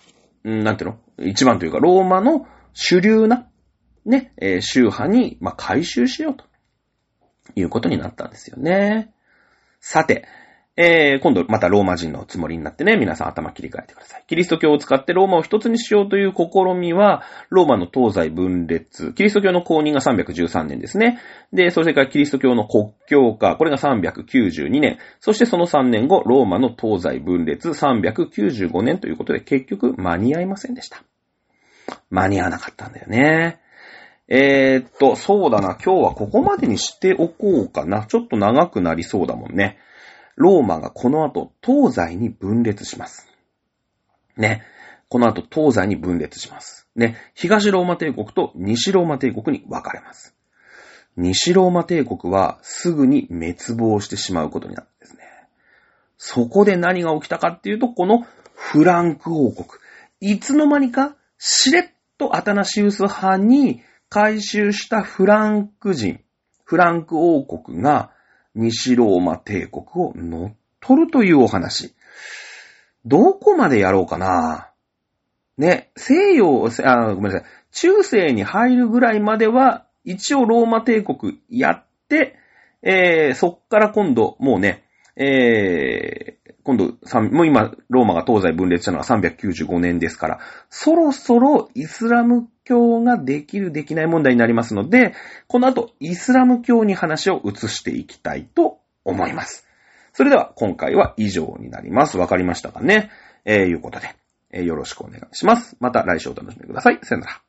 なんていうの？一番というか、ローマの主流な、ね、えー、宗派に、まあ、回収しようということになったんですよね。さて、えー、今度またローマ人のつもりになってね、皆さん頭切り替えてください。キリスト教を使ってローマを一つにしようという試みは、ローマの東西分裂、キリスト教の公認が313年ですね。で、それからキリスト教の国教化、これが392年。そしてその3年後、ローマの東西分裂395年ということで、結局間に合いませんでした。間に合わなかったんだよね。えー、っと、そうだな、今日はここまでにしておこうかな。ちょっと長くなりそうだもんね。ローマがこの後東西に分裂します。ね。この後東西に分裂します。ね。東ローマ帝国と西ローマ帝国に分かれます。西ローマ帝国はすぐに滅亡してしまうことになるんですね。そこで何が起きたかっていうと、このフランク王国。いつの間にかしれっとアタナシウス派に回収したフランク人、フランク王国が西ローマ帝国を乗っ取るというお話。どこまでやろうかなね、西洋、あ、ごめんなさい。中世に入るぐらいまでは、一応ローマ帝国やって、えー、そっから今度、もうね、えー、今度、もう今、ローマが東西分裂したのは395年ですから、そろそろイスラム教ができる、できない問題になりますので、この後、イスラム教に話を移していきたいと思います。それでは、今回は以上になります。わかりましたかね？えー、いうことで、えー、よろしくお願いします。また来週お楽しみください。さよなら。